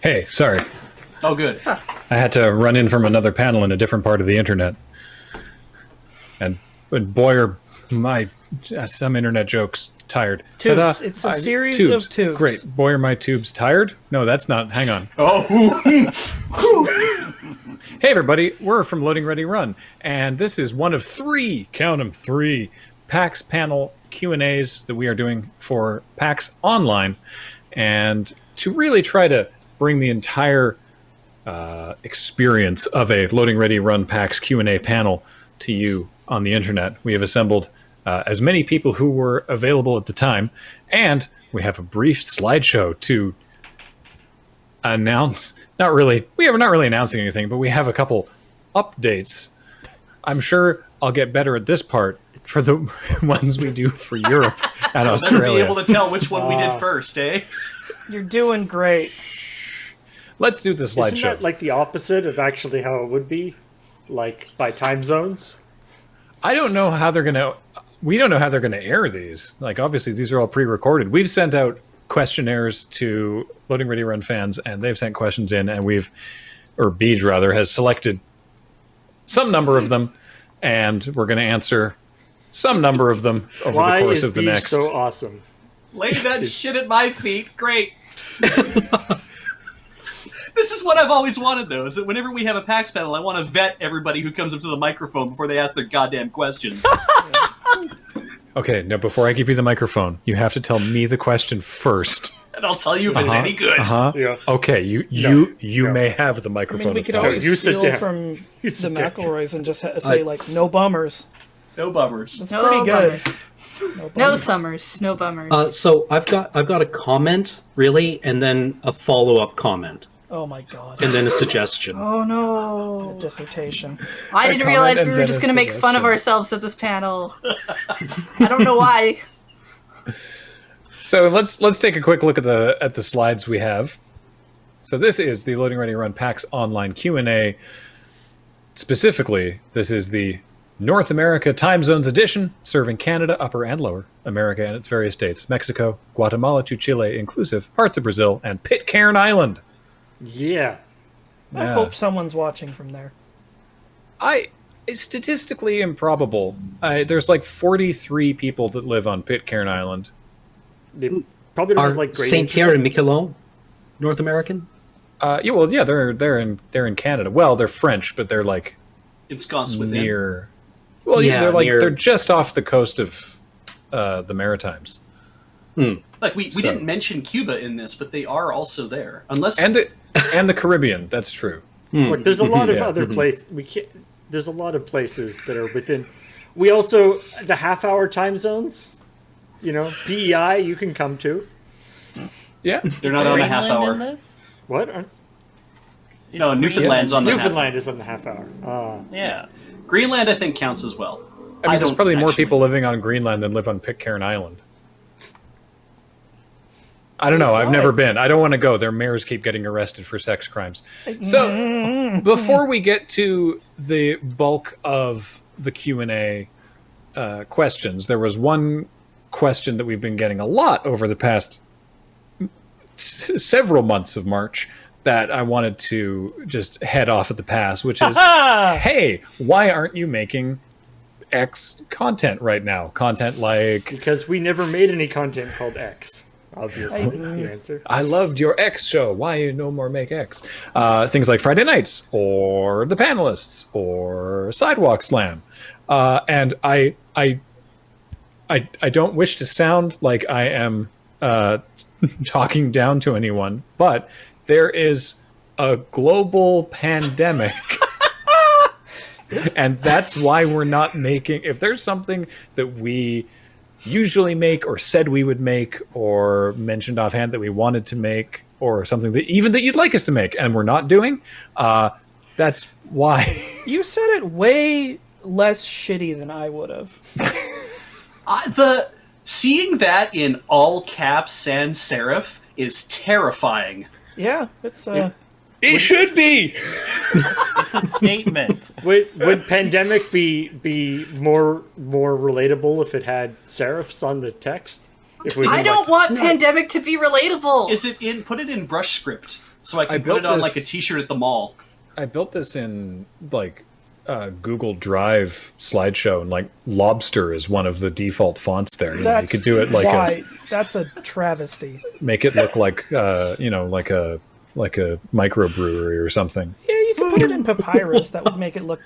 Hey, sorry. Oh, good. I had to run in from another panel in a different part of the internet. And, and boy, are my some internet jokes tired. Tubes. Ta-da. It's a I- series of tubes. Great. Boy, are my tubes tired? No, that's not. Hang on. Oh, Hey, everybody. We're from Loading Ready Run, and this is one of three, count 'em, three, PAX panel Q&As that we are doing for PAX Online. And to really try to bring the entire uh, experience of a Loading Ready Run PAX Q&A panel to you on the internet, we have assembled uh, as many people who were available at the time, and we have a brief slideshow to announce not really we are not really announcing anything but we have a couple updates i'm sure i'll get better at this part for the ones we do for europe and Australia. never be able to tell which one we did first, eh? You're doing great. let's do this slideshow. Isn't that like the opposite of actually how it would be? Like by time zones? i don't know how they're gonna we don't know how they're gonna air these like obviously these are all pre-recorded we've sent out questionnaires to loading ready run fans and they've sent questions in and we've or beej rather has selected some number of them and we're going to answer some number of them over Why the course is of the Beach next so awesome? Lay that shit at my feet. Great. this is what I've always wanted, though, is that whenever we have a PAX panel, I want to vet everybody who comes up to the microphone before they ask their goddamn questions. okay now before i give you the microphone you have to tell me the question first and I'll tell you if it's Uh-huh, any good. uh-huh Yeah. okay you you you no. may have the microphone. I microphone mean, we could not. always you sit steal down. from You the sit down. McElroys and just ha- say like no bummers. No bummers. It's No pretty good. bummers. No, No summers. No bummers. Uh, so I've got I've got a comment really, and then a follow up comment, Oh my god. and then a suggestion. oh no. Dissertation. I didn't realize we were just going to make fun of ourselves at this panel. I don't know why. So let's let's take a quick look at the at the slides we have. So this is the Loading Ready Run PAX online Q and A. Specifically, this is the North America Time Zones edition, serving Canada, Upper and Lower America and its various states, Mexico, Guatemala to Chile, inclusive parts of Brazil, and Pitcairn Island. Yeah. I Yeah. hope someone's watching from there. I it's statistically improbable. I, there's like 43 people that live on Pitcairn Island. They probably don't Are have like great Saint Pierre and. Miquelon North American? Uh, yeah, well, yeah, they're they're in they're in Canada. Well, they're French, but they're like Ensconced within. near. Well, yeah, Yeah, they're like near- they're just off the coast of uh, the Maritimes, Like, we, we So- didn't mention Cuba in this, but they are also there. Unless. and the and the Caribbean. That's true. Hmm. Look, there's a lot of Yeah. other hmm. places we can't. There's a lot of places that are within. We also the half hour time zones. You know, PEI you can come to. Yeah, they're not on a half hour. What? Aren't- No, Newfoundland's on the half Newfoundland is on the half hour. Ah, Yeah. Greenland, I think, counts as well. I mean, there's don't probably more people living on Greenland than live on Pitcairn Island. I don't know. I've never been. I don't want to go. Their mayors keep getting arrested for sex crimes. So, before we get to the bulk of the Q and A uh, questions, there was one question that we've been getting a lot over the past s- several months of March that I wanted to just head off at the pass, which is, hey, why aren't you making X content right now? Content like because we never made any content called X. Obviously, is the answer. I loved your X show. Why you no more make X? Uh, things like Friday nights or the panelists or Sidewalk Slam. Uh, and I, I, I, I don't wish to sound like I am uh, talking down to anyone, but there is a global pandemic. and that's why we're not making if there's something that we usually make or said we would make or mentioned offhand that we wanted to make or something that even that you'd like us to make and we're not doing uh, that's why You said it way less shitty than I would have. I, the Seeing that in all caps sans serif is terrifying. Yeah, it's uh, It should be. It's a statement. Would would pandemic be be more more relatable if it had serifs on the text? If we I don't like- want pandemic to be relatable. Is it in? Put it in brush script so I can I put it on this- like a T-shirt at the mall. I built this in like uh, Google Drive slideshow, and like lobster is one of the default fonts there. You, know, you could do it like why. a, That's a travesty. make it look like uh, you know like a like a microbrewery or something. Yeah, you could put it in papyrus. That would make it look.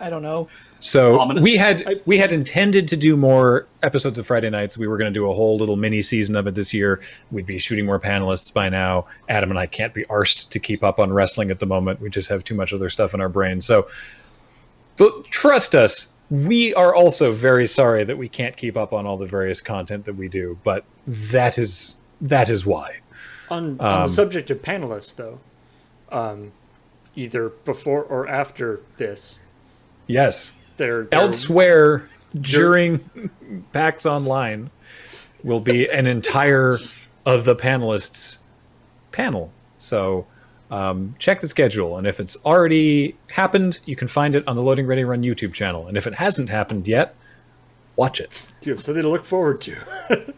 I don't know. So Ominous. we had we had intended to do more episodes of Friday nights. We were going to do a whole little mini season of it this year. We'd be shooting more panelists by now. Adam and I can't be arsed to keep up on wrestling at the moment. We just have too much other stuff in our brains. So, but trust us, we are also very sorry that we can't keep up on all the various content that we do. But that is that is why. On, on Um, the subject of panelists though, um, either before or after this, Yes. they're, they're elsewhere during PAX Online will be an entire of the panelists panel. So um, check the schedule, and if it's already happened, you can find it on the Loading Ready Run YouTube channel. And if it hasn't happened yet, watch it. you have something to look forward to.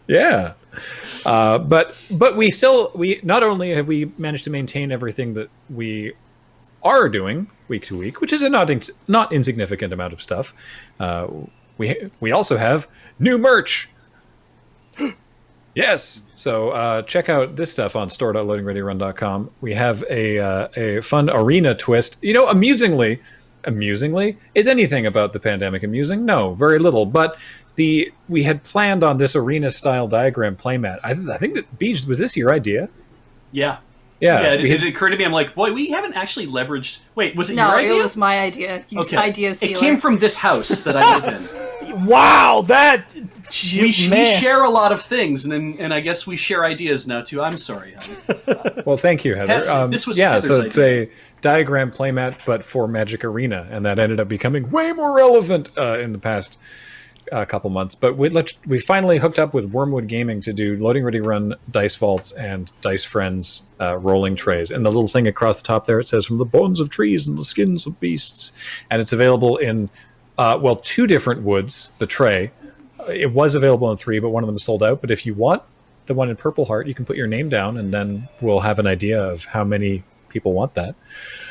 Yeah. Uh, but but we still we not only have we managed to maintain everything that we are doing week to week, which is a not ins- not insignificant amount of stuff. Uh, we we also have new merch. yes. So uh, check out this stuff on store.loadingreadyrun.com. We have a uh, a fun arena twist. You know, amusingly, amusingly, is anything about the pandemic amusing? No, very little. But the we had planned on this arena style diagram playmat. I, I think that Beej was this your idea? Yeah. Yeah, Yeah, it, had- it occurred to me. I'm like, boy, we haven't actually leveraged. Wait, was it no, your it idea? was my idea. You okay. idea It came from this house that I live in. Wow, that. we, we share a lot of things, and and I guess we share ideas now too. I'm sorry. Well, thank you, Heather. Heath- Um, this was yeah, Heather's so it's a diagram playmat, but for Magic Arena, and that ended up becoming way more relevant uh, in the past uh, couple months. But we let we finally hooked up with Wormwood Gaming to do loading ready run dice vaults and dice friends uh, rolling trays, and the little thing across the top there it says from the bones of trees and the skins of beasts, and it's available in uh, well two different woods. The tray. It was available in three, but one of them is sold out. But if you want the one in Purple Heart, you can put your name down, and then we'll have an idea of how many people want that.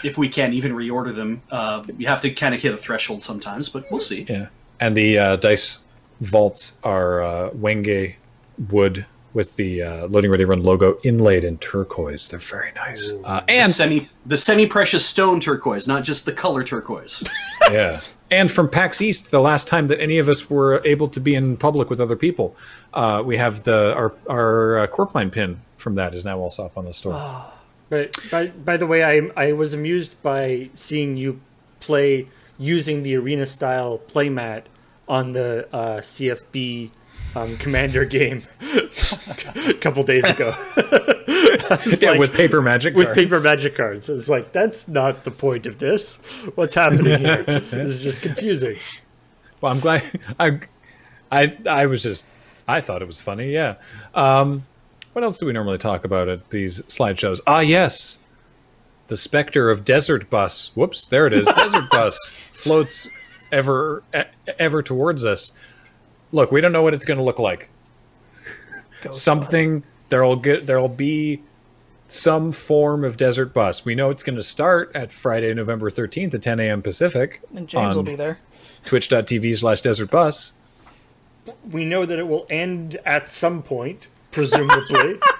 if we can't even reorder them, uh, we have to kind of hit a threshold sometimes, but we'll see. Yeah, and the uh, dice vaults are uh, Wenge wood with the uh, Loading Ready Run logo inlaid in turquoise. They're very nice. Uh, And and semi the semi precious stone turquoise, not just the color turquoise. yeah, and from PAX East, the last time that any of us were able to be in public with other people, uh, we have the our our uh, corp line pin from that is now also up on the store. But by, by the way, I I was amused by seeing you play using the arena style playmat on the uh, CFB um, commander game a couple days ago yeah, like- with paper magic. with cards. paper magic cards. It's like that's not the point of this. What's happening here? this is just confusing. Well, I'm glad. I, I, I was just. I thought it was funny. Yeah. Um, what else do we normally talk about at these slideshows? Ah, yes. The specter of Desert Bus. Whoops, there it is. Desert Bus floats ever, ever towards us. Look, we don't know what it's going to look like. Ghost Something there'll get there'll be some form of Desert Bus. We know it's going to start at Friday, November 13th at 10 a.m. Pacific. And James will be there. Twitch.tv slash Desert Bus. We know that it will end at some point, presumably.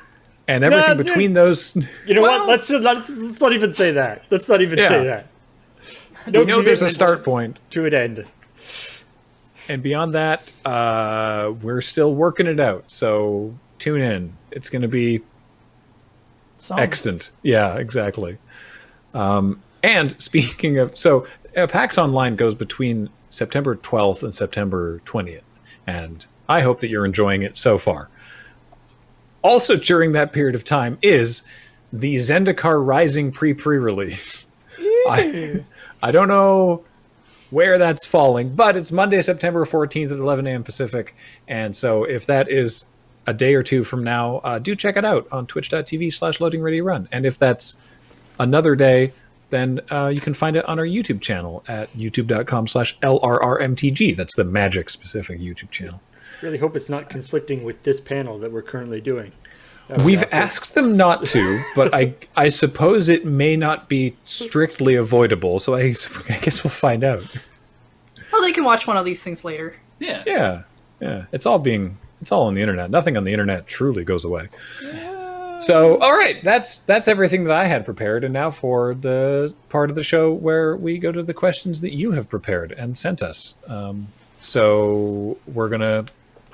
and everything no. between those. You know Well- what? Let's let's let's not even say that. Let's not even say that. No we know there's a start point, to an end. and beyond that, uh, we're still working it out. So tune in; it's going to be Some. extant. Yeah, exactly. Um, and speaking of, so uh, PAX Online goes between September 12th and September 20th, and I hope that you're enjoying it so far. Also, during that period of time is the Zendikar Rising pre pre release. I, I don't know where that's falling, but it's Monday, September 14th at 11 a.m. Pacific. And so if that is a day or two from now, uh, do check it out on twitch.tv slash loading ready run. And if that's another day, then uh, you can find it on our YouTube channel at youtube.com slash LRRMTG. That's the magic specific YouTube channel. Really hope it's not conflicting with this panel that we're currently doing. That We've asked them not to, but I I suppose it may not be strictly avoidable. So I, I guess we'll find out. Well, they can watch one of these things later. Yeah. Yeah, yeah. It's all being it's all on the internet. Nothing on the internet truly goes away. So, all right, that's that's everything that I had prepared, and now for the part of the show where we go to the questions that you have prepared and sent us. Um, so we're gonna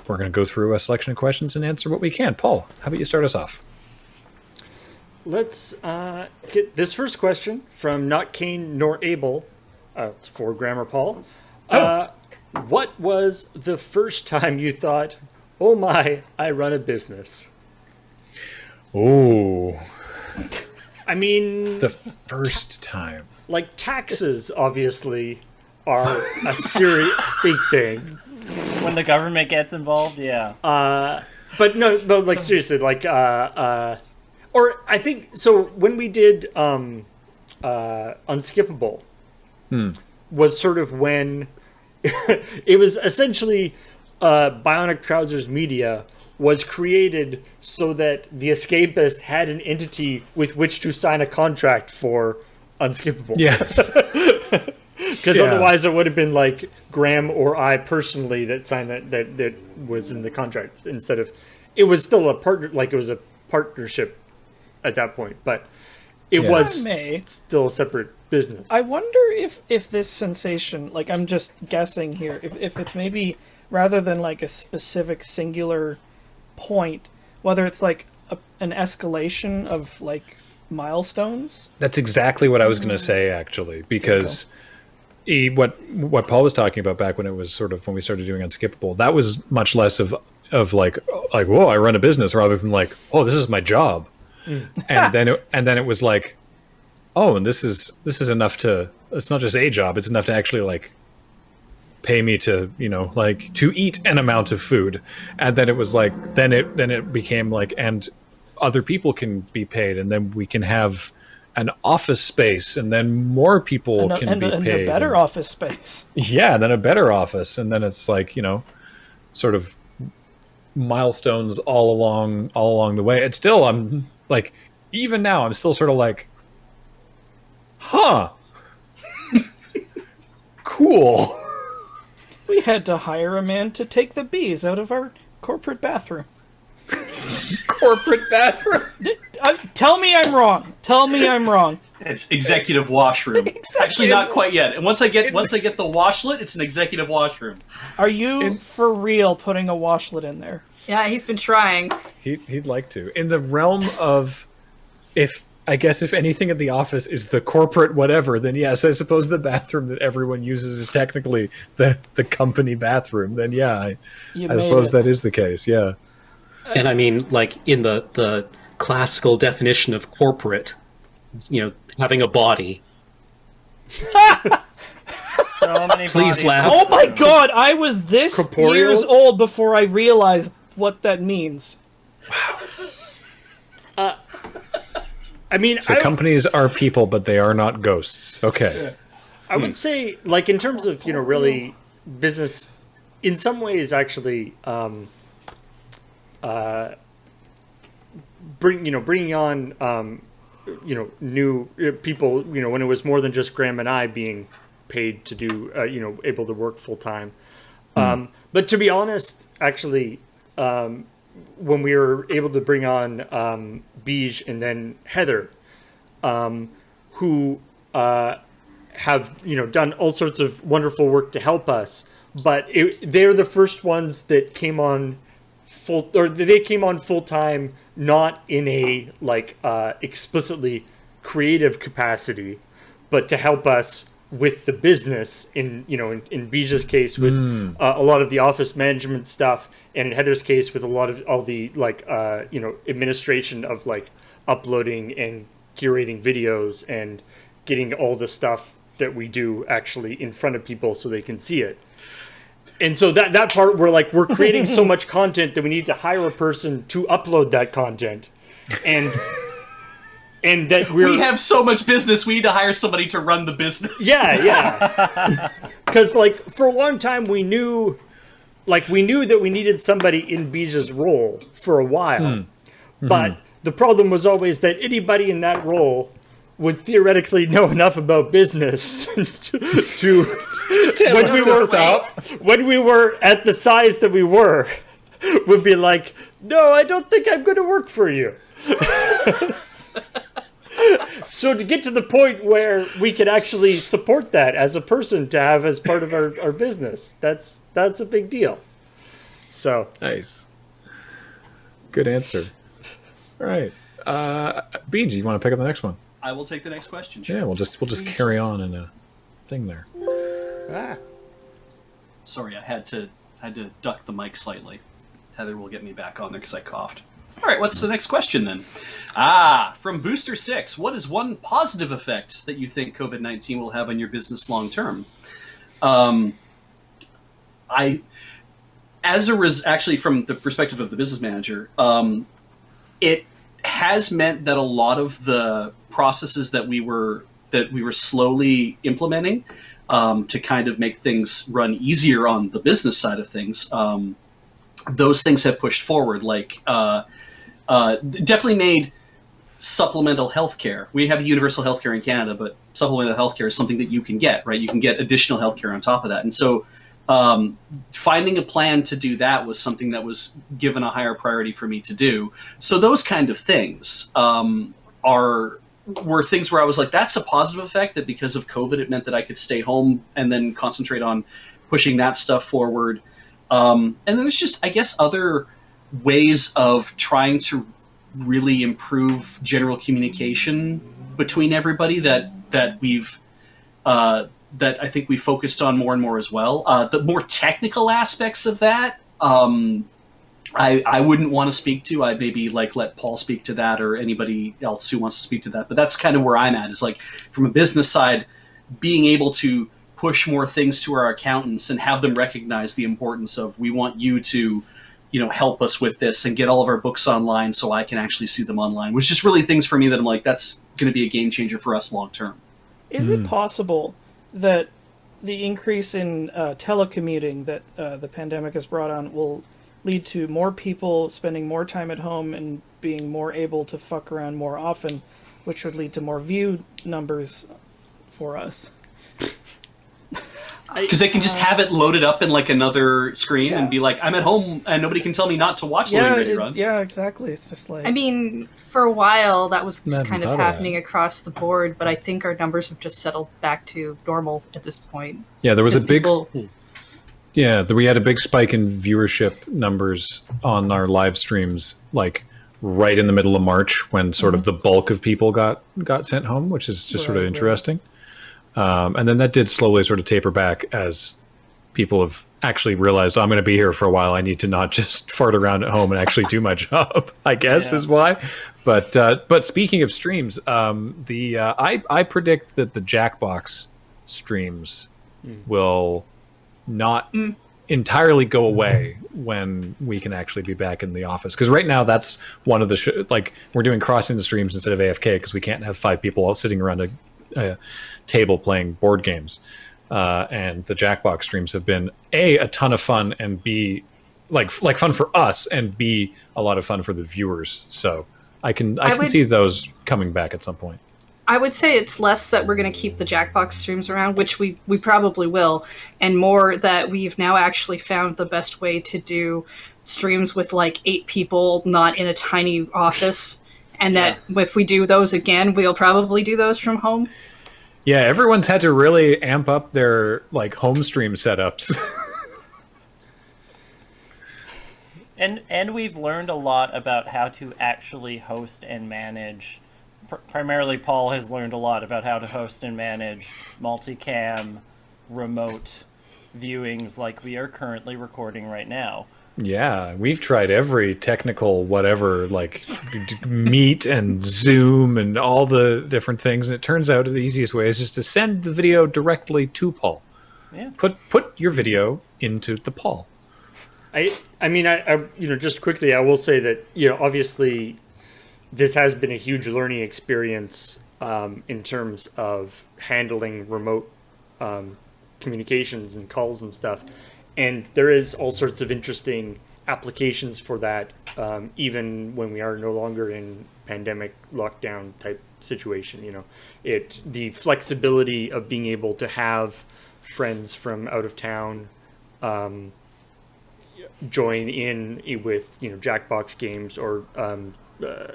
we're gonna go through a selection of questions and answer what we can. Paul, how about you start us off? Let's uh, get this first question from not Cain nor Abel. Uh, it's for Graham or Paul. Uh, what was the first time you thought, "Oh my, I run a business"? Oh, I mean, the first time. like taxes obviously are a serious big thing. When the government gets involved, yeah. but no, no, like seriously, like, uh, uh, or I think so. When we did um, uh, Unskippable, hmm. was sort of when it was essentially uh, Bionic Trousers Media was created so that the Escapist had an entity with which to sign a contract for Unskippable. Yes. Because Yeah. otherwise, it would have been like Graham or I personally that signed that, that that was in the contract instead of it was still a partner like it was a partnership at that point, but it Yeah. was may. still a separate business. I wonder if if this sensation, like I'm just guessing here, if if it's maybe rather than like a specific singular point, whether it's like a, an escalation of like milestones. That's exactly what I was going to mm. say, actually, because he, what what Paul was talking about back when it was sort of when we started doing Unskippable, that was much less of of like like whoa, I run a business, rather than like oh, this is my job, mm. and then it, and then it was like oh, and this is this is enough to it's not just a job, it's enough to actually like pay me to you know like to eat an amount of food. And then it was like then it then it became like and other people can be paid and then we can have an office space and then more people And, a, can and, be and paid a better office space. yeah then a better office and then it's like you know sort of milestones all along all along the way it's still i'm like even now i'm still sort of like huh cool We had to hire a man to take the bees out of our corporate bathroom. corporate bathroom Uh, tell me I'm wrong. Tell me I'm wrong. It's executive washroom. Actually, not quite yet. And once I get once I get the washlet, it's an executive washroom. Are you for real putting a washlet in there? Yeah, he's been trying. He, he'd like to. In the realm of, if I guess if anything at the office is the corporate whatever, then yes, I suppose the bathroom that everyone uses is technically the the company bathroom. Then yeah, I, I suppose it. that is the case. Yeah. And I mean, like in the the classical definition of corporate, you know, having a body. So many Please bodies. laugh. Oh my god, I was this Corporeal? years old before I realized what that means. I mean, So I, companies are people, but they are not ghosts. Okay. I would say, like in terms of you know, really business, in some ways, actually, um, uh, bring you know, bringing on um, you know, new uh, people, you know, when it was more than just Graham and I being paid to do, uh, you know, able to work full time. Um, but to be honest, actually, um, when we were able to bring on um, Beej and then Heather, um, who uh, have you know done all sorts of wonderful work to help us, but it, they're the first ones that came on full or they came on full time, not in a like uh, explicitly creative capacity, but to help us with the business in you know in, in Beej's case with uh, a lot of the office management stuff and in Heather's case with a lot of all the like uh, you know administration of like uploading and curating videos and getting all the stuff that we do actually in front of people so they can see it. And so that that part we're like we're creating so much content that we need to hire a person to upload that content. And and that we're We have so much business. We need to hire somebody to run the business. yeah, yeah. Because like for a long time we knew, like we knew that we needed somebody in Beej's role for a while, hmm. but hmm. the problem was always that anybody in that role would theoretically know enough about business to, to when we were when we were at the size that we were would be like, no, I don't think I'm going to work for you. So to get to the point where we can actually support that as a person to have as part of our, our business, that's that's a big deal. So Nice. Good answer. All right. Uh, Beej, you want to pick up the next one? I will take the next question. Sure. Yeah, we'll just we'll just carry on in a thing there. Ah. Sorry, I had to I had to duck the mic slightly. Heather will get me back on there because I coughed. All right, what's the next question then? Ah, from Booster Six, what is one positive effect that you think COVID nineteen will have on your business long term? Um, I, as a res- actually from the perspective of the business manager, um, it has meant that a lot of the processes that we were that we were slowly implementing um, to kind of make things run easier on the business side of things. Um, those things have pushed forward, like uh, uh, definitely made supplemental healthcare. We have universal healthcare in Canada, but supplemental healthcare is something that you can get, right? You can get additional healthcare on top of that, and so um, finding a plan to do that was something that was given a higher priority for me to do. So those kind of things um, are were things where I was like, that's a positive effect that because of COVID, it meant that I could stay home and then concentrate on pushing that stuff forward. Um, and there's just, I guess, other ways of trying to really improve general communication between everybody that that we've uh, that I think we focused on more and more as well. Uh, the more technical aspects of that, um, I, I wouldn't want to speak to. I maybe like let Paul speak to that or anybody else who wants to speak to that. But that's kind of where I'm at. Is like from a business side, being able to push more things to our accountants and have them recognize the importance of we want you to you know help us with this and get all of our books online so I can actually see them online. Which is really things for me that I'm like that's going to be a game changer for us long term. Is it possible that the increase in uh, telecommuting that uh, the pandemic has brought on will lead to more people spending more time at home and being more able to fuck around more often, which would lead to more view numbers for us? Because they can just have it loaded up in like another screen Yeah. and be like, "I'm at home and nobody can tell me not to watch Yeah, Loading Ready Run." yeah, exactly. It's just like I mean, for a while that was just kind thought of of happening across the board, but I think our numbers have just settled back to normal at this point. Yeah, there was a big people- yeah, th- we had a big spike in viewership numbers on our live streams, like right in the middle of March when sort of mm-hmm. the bulk of people got got sent home, which is just sort of interesting. right. Um, and then that did slowly sort of taper back as people have actually realized oh, I'm going to be here for a while. I need to not just fart around at home and actually do my job. I guess Yeah. is why. But uh, but speaking of streams, um, the uh, I I predict that the Jackbox streams will not entirely go away when we can actually be back in the office because right now that's one of the sh- like we're doing crossing the streams instead of afk because we can't have five people all sitting around a, a table playing board games uh, and the jackbox streams have been a a ton of fun and b like like fun for us and b a lot of fun for the viewers so i can i, I can would- see those coming back at some point I would say it's less that we're going to keep the Jackbox streams around, which we, we probably will, and more that we've now actually found the best way to do streams with like eight people, not in a tiny office. And that if we do those again, we'll probably do those from home. Yeah everyone's had to really amp up their like home stream setups And and we've learned a lot about how to actually host and manage. Pr- primarily, Paul has learned a lot about how to host and manage multicam, remote viewings like we are currently recording right now. Yeah, we've tried every technical whatever, like Meet and Zoom and all the different things, and it turns out the easiest way is just to send the video directly to Paul. Yeah. Put put your video into the Paul. I I mean I, I you know just quickly I will say that you know obviously this has been a huge learning experience um, in terms of handling remote um, communications and calls and stuff, and there is all sorts of interesting applications for that um, even when we are no longer in pandemic lockdown type situation. You know, it the flexibility of being able to have friends from out of town. Um, join in with you know Jackbox games or um, uh,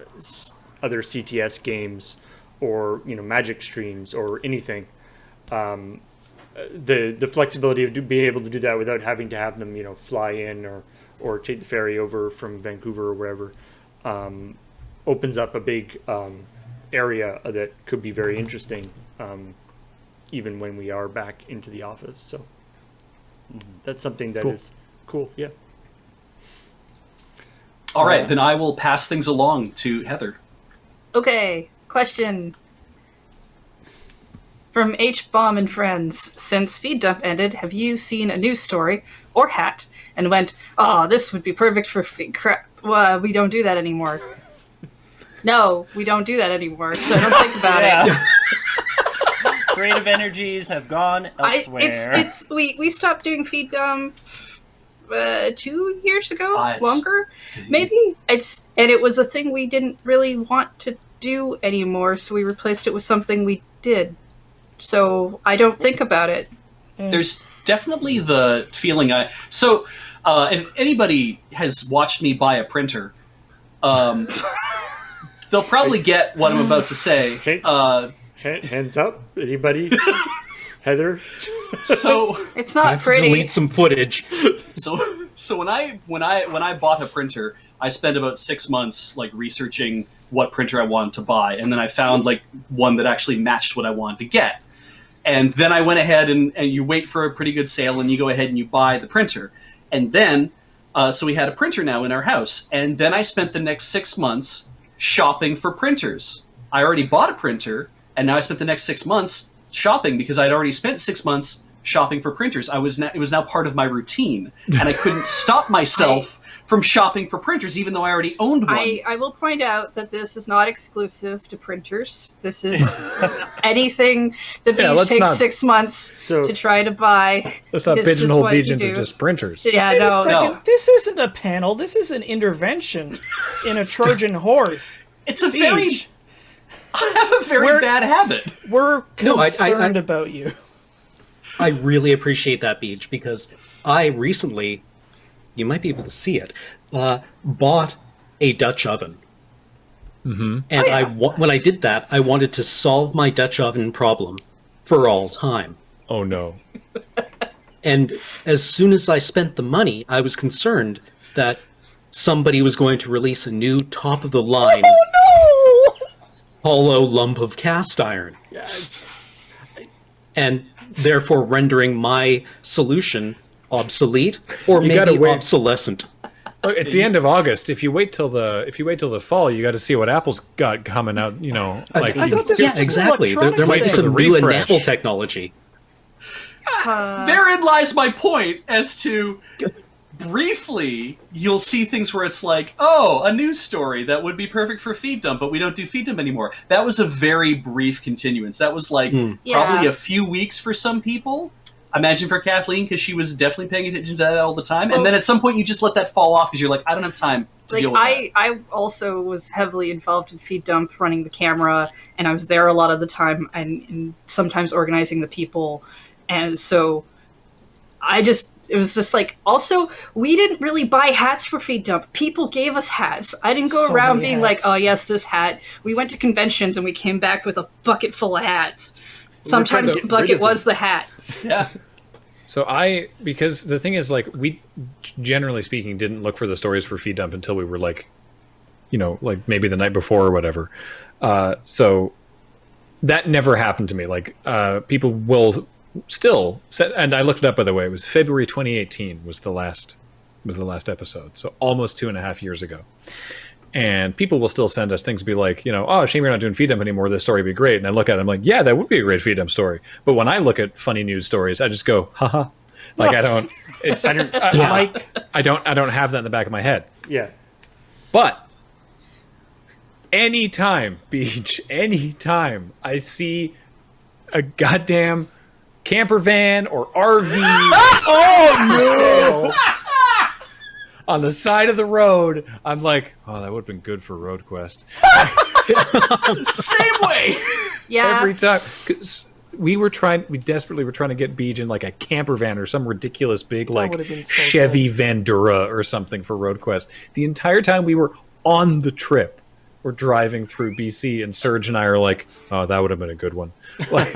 other CTS games or you know Magic streams or anything. Um, the the flexibility of do, being able to do that without having to have them you know fly in or or take the ferry over from Vancouver or wherever um, opens up a big um, area that could be very interesting um, even when we are back into the office. So that's something that is Cool. cool. Yeah. All right, then I will pass things along to Heather. Okay, question. From H Bomb and Friends. Since Feed Dump ended, have you seen a news story or hat and went, oh, this would be perfect for feed crap? Well, we don't do that anymore. no, we don't do that anymore, so don't think about it. Creative energies have gone I, elsewhere. it's it's we we stopped doing feed dump uh, two years ago, Ah, it's- longer, maybe. It's and it was a thing we didn't really want to do anymore, so we replaced it with something we did. So I don't think about it. There's definitely the feeling I. So, uh, if anybody has watched me buy a printer, um, they'll probably get what I'm about to say. Uh, hands up. Anybody? Heather? so. It's I not have to pretty. delete some footage. so so when I when I when I bought a printer, I spent about six months like researching what printer I wanted to buy, and then I found like one that actually matched what I wanted to get. And then I went ahead and, and you wait for a pretty good sale, and you go ahead and you buy the printer. And then, uh, so we had a printer now in our house, and then I spent the next six months shopping for printers. I already bought a printer, and now I spent the next six months shopping because I'd already spent six months shopping for printers. I was now, it was now part of my routine, and I couldn't stop myself from shopping for printers, even though I already owned one. I, I will point out that this is not exclusive to printers. This is anything that Yeah, Beej takes not- six months So- to try to buy. Let's not This pigeonhole what Beej into just printers. Yeah, Wait no, second, no. This isn't a panel. This is an intervention in a Trojan horse. it's a very I have a very We're- bad habit. we're No, I- I- concerned I- about you. I really appreciate that, Beej, because I recently, you might be able to see it, uh, bought a Dutch oven. Mm-hmm. And Oh, yeah. I wa- when I did that, I wanted to solve my Dutch oven problem for all time. Oh no. And as soon as I spent the money, I was concerned that somebody was going to release a new top of the line Oh no! hollow lump of cast iron. And therefore rendering my solution obsolete or You maybe wait. obsolescent. Look, it's the end of August. If you wait till the if you wait till the fall, you got to see what Apple's got coming out. You know, like I thought this yeah, was exactly. There, there might be some new refresh. enamel technology. Therein lies my point as to briefly you'll see things where it's like, oh, a news story that would be perfect for feed dump, but we don't do feed dump anymore. That was a very brief continuance. That was like hmm. probably Yeah. a few weeks for some people. I imagine for Kathleen because she was definitely paying attention to that all the time. Well- and then at some point you just let that fall off because you're like, I don't have time to like deal with I, I also was heavily involved in feed dump running the camera and i was there a lot of the time and, and sometimes organizing the people and so i just it was just like also we didn't really buy hats for feed dump people gave us hats i didn't go So around being hats. like oh yes this hat we went to conventions and we came back with a bucket full of hats sometimes the bucket was the hat. Yeah. So I because the thing is like we generally speaking didn't look for the stories for feed dump until we were like you know like maybe the night before or whatever. Uh, so that never happened to me. Like uh, people will still set, and I looked it up by the way. It was February 2018 was the last was the last episode, so almost two and a half years ago. And people will still send us things to be like, you know, oh, shame you're not doing feed dump anymore. This story would be great. And I look at it, I'm like, yeah, that would be a great feed dump story. But when I look at funny news stories, I just go, haha. Like I don't, it's, I, don't, I, Mike, I don't, I don't have that in the back of my head. Yeah. But anytime, Beej, anytime I see a goddamn camper van or RV for oh, sale on the side of the road, I'm like, oh, that would have been good for Road Quest. Same way. Yeah. Every time. 'Cause we were trying, we desperately were trying to get Beej in like a camper van or some ridiculous big like would've been so Chevy Vandura or something for Road Quest. The entire time we were on the trip, we're driving through BC, and Serge and I are like, oh, that would have been a good one. Like,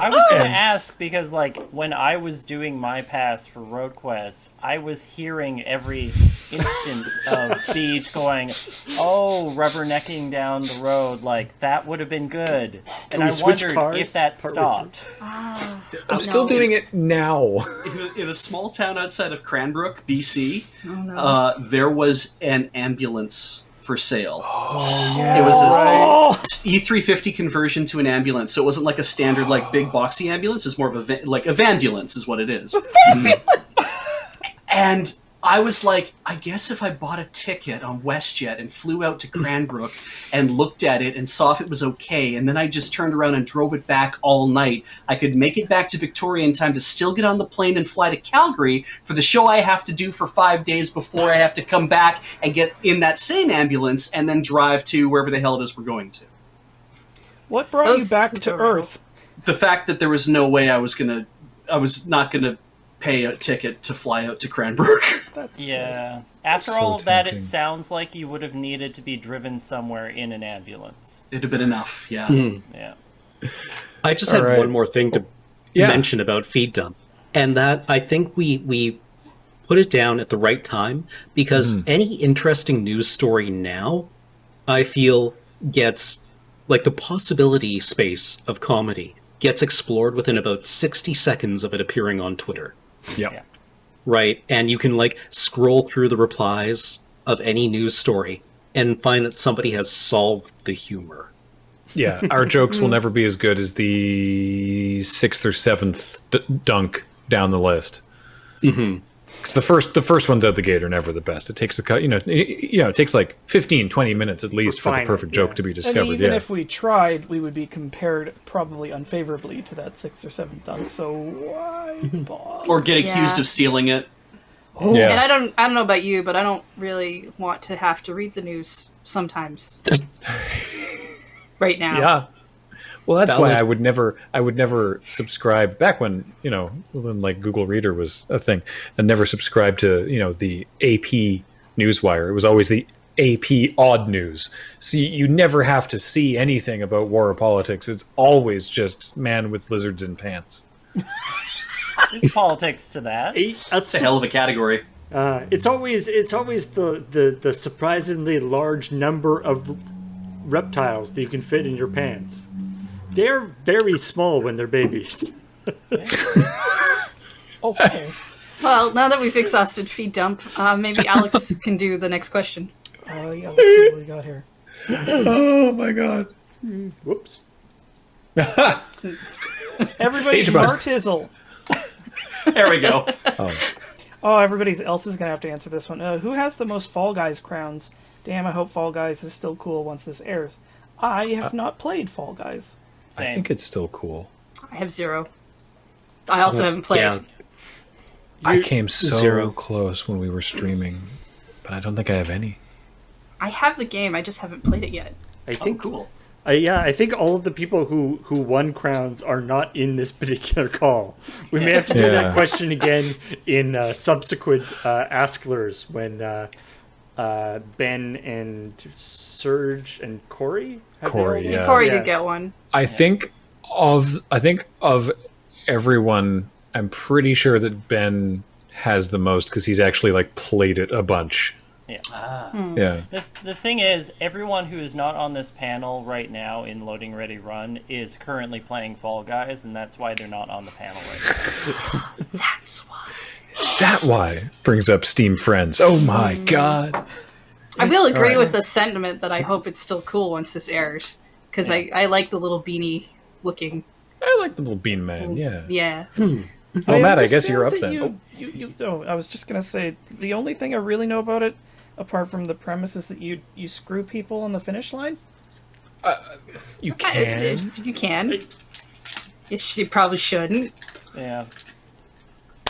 I was gonna ask because, like, when I was doing my pass for Road Quest, I was hearing every instance of Beej going, "Oh, rubbernecking down the road, like that would have been good." And we I switch wondered cars if that partway through? stopped. I'm still doing it now. in, a, in a small town outside of Cranbrook, BC, Oh, no. uh, there was an ambulance for sale. yeah. It was a Oh, E350 conversion to an ambulance, so it wasn't like a standard like big boxy ambulance. It was more of a va- like a vandulance is what it is. and I was like, I guess if I bought a ticket on WestJet and flew out to mm. Cranbrook and looked at it and saw if it was okay, and then I just turned around and drove it back all night, I could make it back to Victoria in time to still get on the plane and fly to Calgary for the show I have to do for five days before I have to come back and get in that same ambulance and then drive to wherever the hell it is we're going to. what brought Those you back to. Earth? the fact that there was no way I was gonna, I was not gonna pay a ticket to fly out to Cranbrook. That's Yeah. After So all of that, it sounds like you would have needed to be driven somewhere in an ambulance. It'd have been enough, yeah. Hmm. Yeah. I just All had right. one more thing to Yeah. mention about feed dump, and that I think we we put it down at the right time because hmm. any interesting news story now, I feel gets like the possibility space of comedy gets explored within about sixty seconds of it appearing on Twitter, Yep. right? And you can like scroll through the replies of any news story and find that somebody has solved the humor. Yeah, our jokes will never be as good as the sixth or seventh d- dunk down the list. Mhm. Because the first, the first ones out the gate are never the best. It takes a cut, you know, y- you know, it takes like 15, 20 minutes at least for the Refine it, perfect joke yeah. to be and discovered. even Yeah, if we tried, we would be compared probably unfavorably to that sixth or seventh dunk. So why mhm. bother? Or get accused Yeah. of stealing it. Oh. yeah. And I don't I don't know about you, but I don't really want to have to read the news sometimes. right now. Yeah. Well, that's Valid. why I would never, I would never subscribe back when you know when like Google Reader was a thing, and never subscribe to you know the AP Newswire. It was always the AP Odd News. So you, you never have to see anything about war or politics. It's always just man with lizards in pants. There's politics to that. A, a a hell of a category. Uh, it's always it's always the, the the surprisingly large number of reptiles that you can fit in your pants. They're very small when they're babies. Okay. Well, now that we've exhausted feed dump, uh, maybe Alex can do the next question. Oh yeah. Let's see what we got here. Oh my god! Whoops. Everybody, Page. Martizzle. There we go. Oh, everybody else is gonna have to answer this one. Uh, who has the most Fall Guys crowns? Damn, I hope Fall Guys is still cool once this airs. I have not played Fall Guys. I think it's still cool. I have zero. I also haven't played. Yeah, I came so Zero. close when we were streaming, but I don't think I have any. I have the game, I just haven't played it yet. I Oh, think cool. Uh, yeah, I think all of the people who who won crowns are not in this particular call. We may have to do Yeah. that question again in uh, subsequent uh, asklers when uh, Ben and Serge and Corey. have they Corey, yeah. Corey Yeah. did get one. I think of I think of everyone. I'm pretty sure that Ben has the most because he's actually like played it a bunch. Ah. Yeah. The, the thing is, everyone who is not on this panel right now in Loading Ready Run is currently playing Fall Guys, and that's why they're not on the panel right now. That's why. That why brings up Steam Friends. Oh my mm. god. I will agree Alright. with the sentiment that I hope it's still cool once this airs because I, I like the little beanie looking. I like the little bean man. Mm, yeah. Yeah. Hmm. Well, Matt, I guess you're up then. You, you, you, oh, I was just gonna say the only thing I really know about it, apart from the premise, is that you you screw people on the finish line. Uh, you I- can. You can. Yes, You probably shouldn't. Yeah.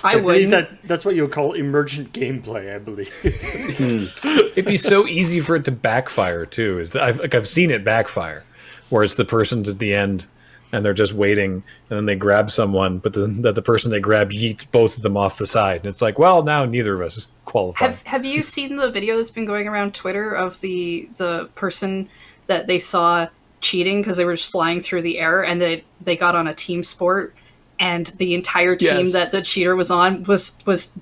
I, I believe wouldn't. that that's what you would call emergent gameplay. I believe. Hmm. It'd be so easy for it to backfire too. Is that I've like I've seen it backfire, where it's the person's at the end and they're just waiting, and then they grab someone, but then that the person they grab yeets both of them off the side, and it's like, well, now neither of us qualify. Have Have you seen the video that's been going around Twitter of the the person that they saw cheating because they were just flying through the air and they they got on a team sport and the entire team Yes. that the cheater was on was was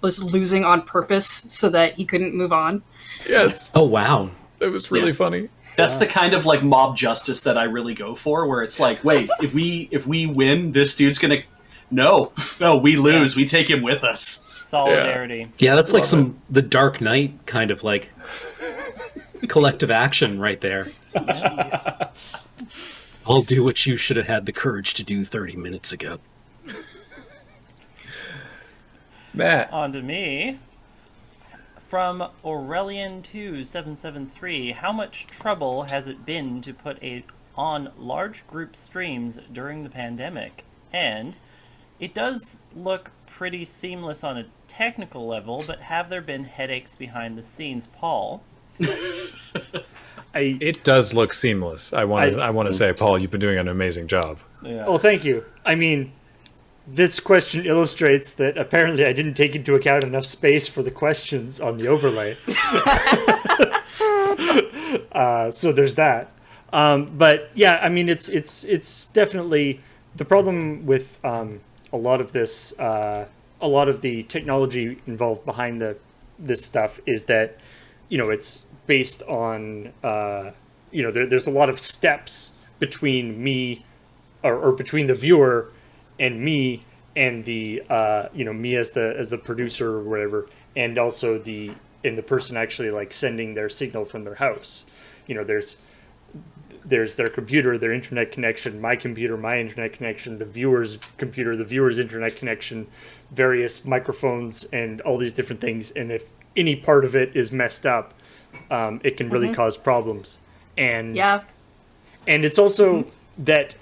was losing on purpose so that he couldn't move on. yes, Oh wow. it was really Yeah. funny. That's the kind of like mob justice that I really go for, where it's like, wait, if we if we win, this dude's gonna. No, no, we lose. We take him with us. Solidarity. Yeah, that's like Love some the Dark Knight kind of like collective action right there. Jeez. I'll do what you should have had the courage to do 30 minutes ago. Matt, On to me. From Aurelian2773, how much trouble has it been to put a on large group streams during the pandemic? And it does look pretty seamless on a technical level, but have there been headaches behind the scenes, Paul? I it does look seamless. I want to I- I, want to say, Paul, you've been doing an amazing job. Yeah. Oh, thank you. I mean, this question illustrates that apparently I didn't take into account enough space for the questions on the overlay. uh, so there's that. Um, but yeah, I mean, it's it's it's definitely the problem with um, a lot of this. Uh, a lot of the technology involved behind the this stuff is that you know it's based on uh, you know there, there's a lot of steps between me or, or between the viewer and me and the uh, you know me as the as the producer or whatever and also the and the person actually like sending their signal from their house. You know there's there's their computer their internet connection my computer my internet connection the viewer's computer the viewer's internet connection various microphones and all these different things and if any part of it is messed up um, it can really cause problems and Yeah. and it's also that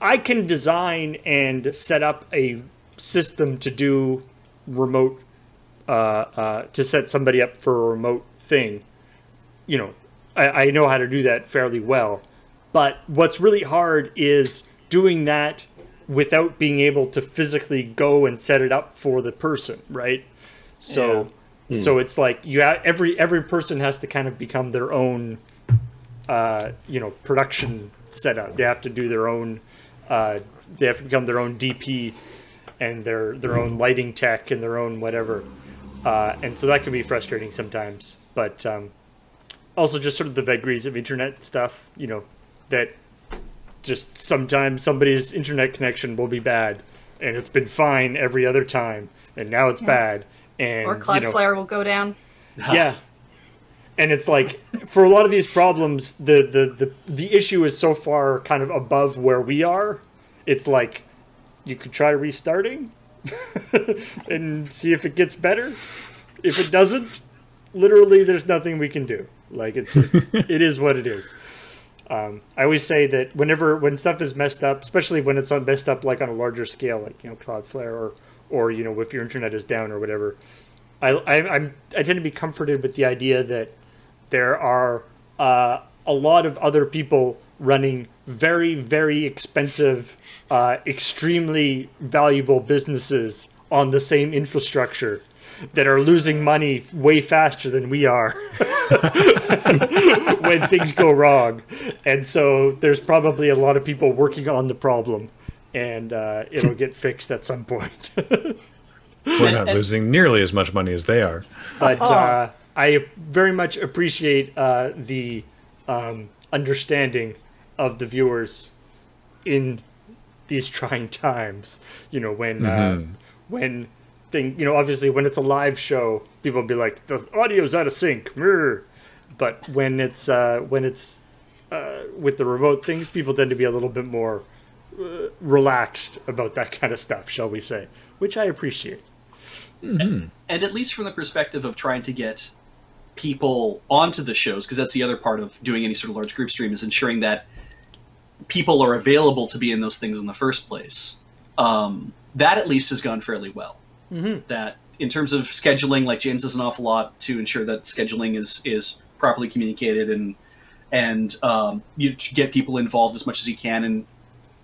I can design and set up a system to do remote, uh, uh, to set somebody up for a remote thing. You know, I, I know how to do that fairly well. But what's really hard is doing that without being able to physically go and set it up for the person, right? So, so it's like you ha- every every person has to kind of become their own uh, you know production setup. They have to do their own. Uh, they have to become their own DP and their their own lighting tech and their own whatever. Uh, and so that can be frustrating sometimes. But um, also just sort of the vagaries of internet stuff. You know that just sometimes somebody's internet connection will be bad, and it's been fine every other time, and now it's bad. And Or you Cloudflare know, will go down. yeah. And it's like for a lot of these problems the, the the the issue is so far kind of above where we are it's like you could try restarting and see if it gets better. If it doesn't literally there's nothing we can do. Like it's just it is what it is. Um, I always say that whenever when stuff is messed up, especially when it's on messed up like on a larger scale, like you know Cloudflare or or you know if your internet is down or whatever, I, I I'm I tend to be comforted with the idea that there are uh, a lot of other people running very very expensive, uh, extremely valuable businesses on the same infrastructure that are losing money way faster than we are when things go wrong. And so there's probably a lot of people working on the problem and uh, it'll get fixed at some point. We're not losing nearly as much money as they are. but uh, I very much appreciate uh, the um, understanding of the viewers in these trying times. You know, when uh, when thing. You know, obviously when it's a live show, people will be like, the audio's out of sync. Mrr. But when it's uh, when it's uh, with the remote things, people tend to be a little bit more uh, relaxed about that kind of stuff, shall we say? Which I appreciate. and at least from the perspective of trying to get people onto the shows because that's the other part of doing any sort of large group stream is ensuring that people are available to be in those things in the first place um, that at least has gone fairly well that in terms of scheduling like james does an awful lot to ensure that scheduling is is properly communicated and and um, you get people involved as much as you can and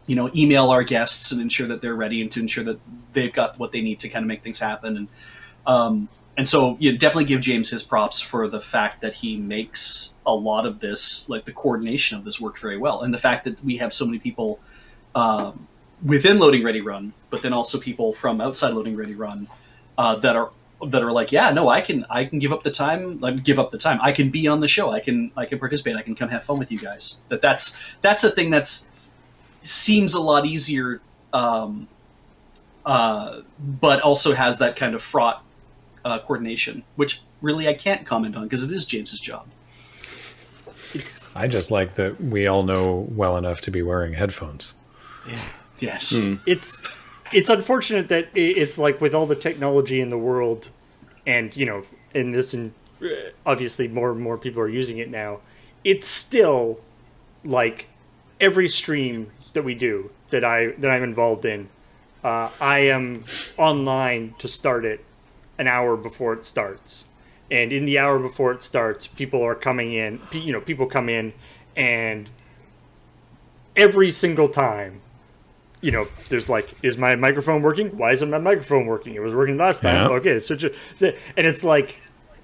you know email our guests and ensure that they're ready and to ensure that they've got what they need to kind of make things happen. And um, and so you know, definitely give James his props for the fact that he makes a lot of this like the coordination of this work very well. And the fact that we have so many people um, within loading ready run but then also people from outside loading ready run uh, that are that are like yeah no I can I can give up the time like give up the time. I can be on the show. I can I can participate. I can come have fun with you guys. That that's that's a thing that's seems a lot easier, um, uh, but also has that kind of fraught uh, coordination, which really I can't comment on because it is James's job. It's I just like that we all know well enough to be wearing headphones. Yes. it's it's unfortunate that it's like with all the technology in the world, and you know, in this and uh, obviously more and more people are using it now. It's still like every stream that we do that I that I'm involved in. Uh, I am online to start it an hour before it starts, and in the hour before it starts, people are coming in. You know, people come in, and every single time you know, there's like, is my microphone working? Why isn't my microphone working? It was working last time. Yeah. Okay, so just, and it's like,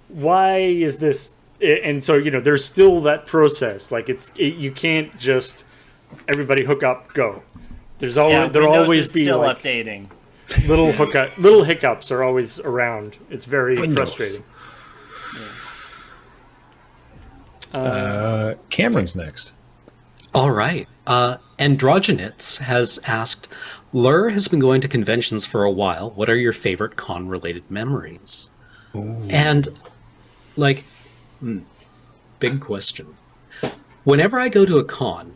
why is this? And so you know, there's still that process. Like it's it, you can't just everybody hook up go. There's always Yeah, there'll always be still like updating. little hookup little hiccups are always around. It's very Windows. frustrating. Uh, Cameron's next. All right. Uh, Androgenites has asked, Lur has been going to conventions for a while. What are your favorite con related memories? And, like, hmm, big question. Whenever I go to a con,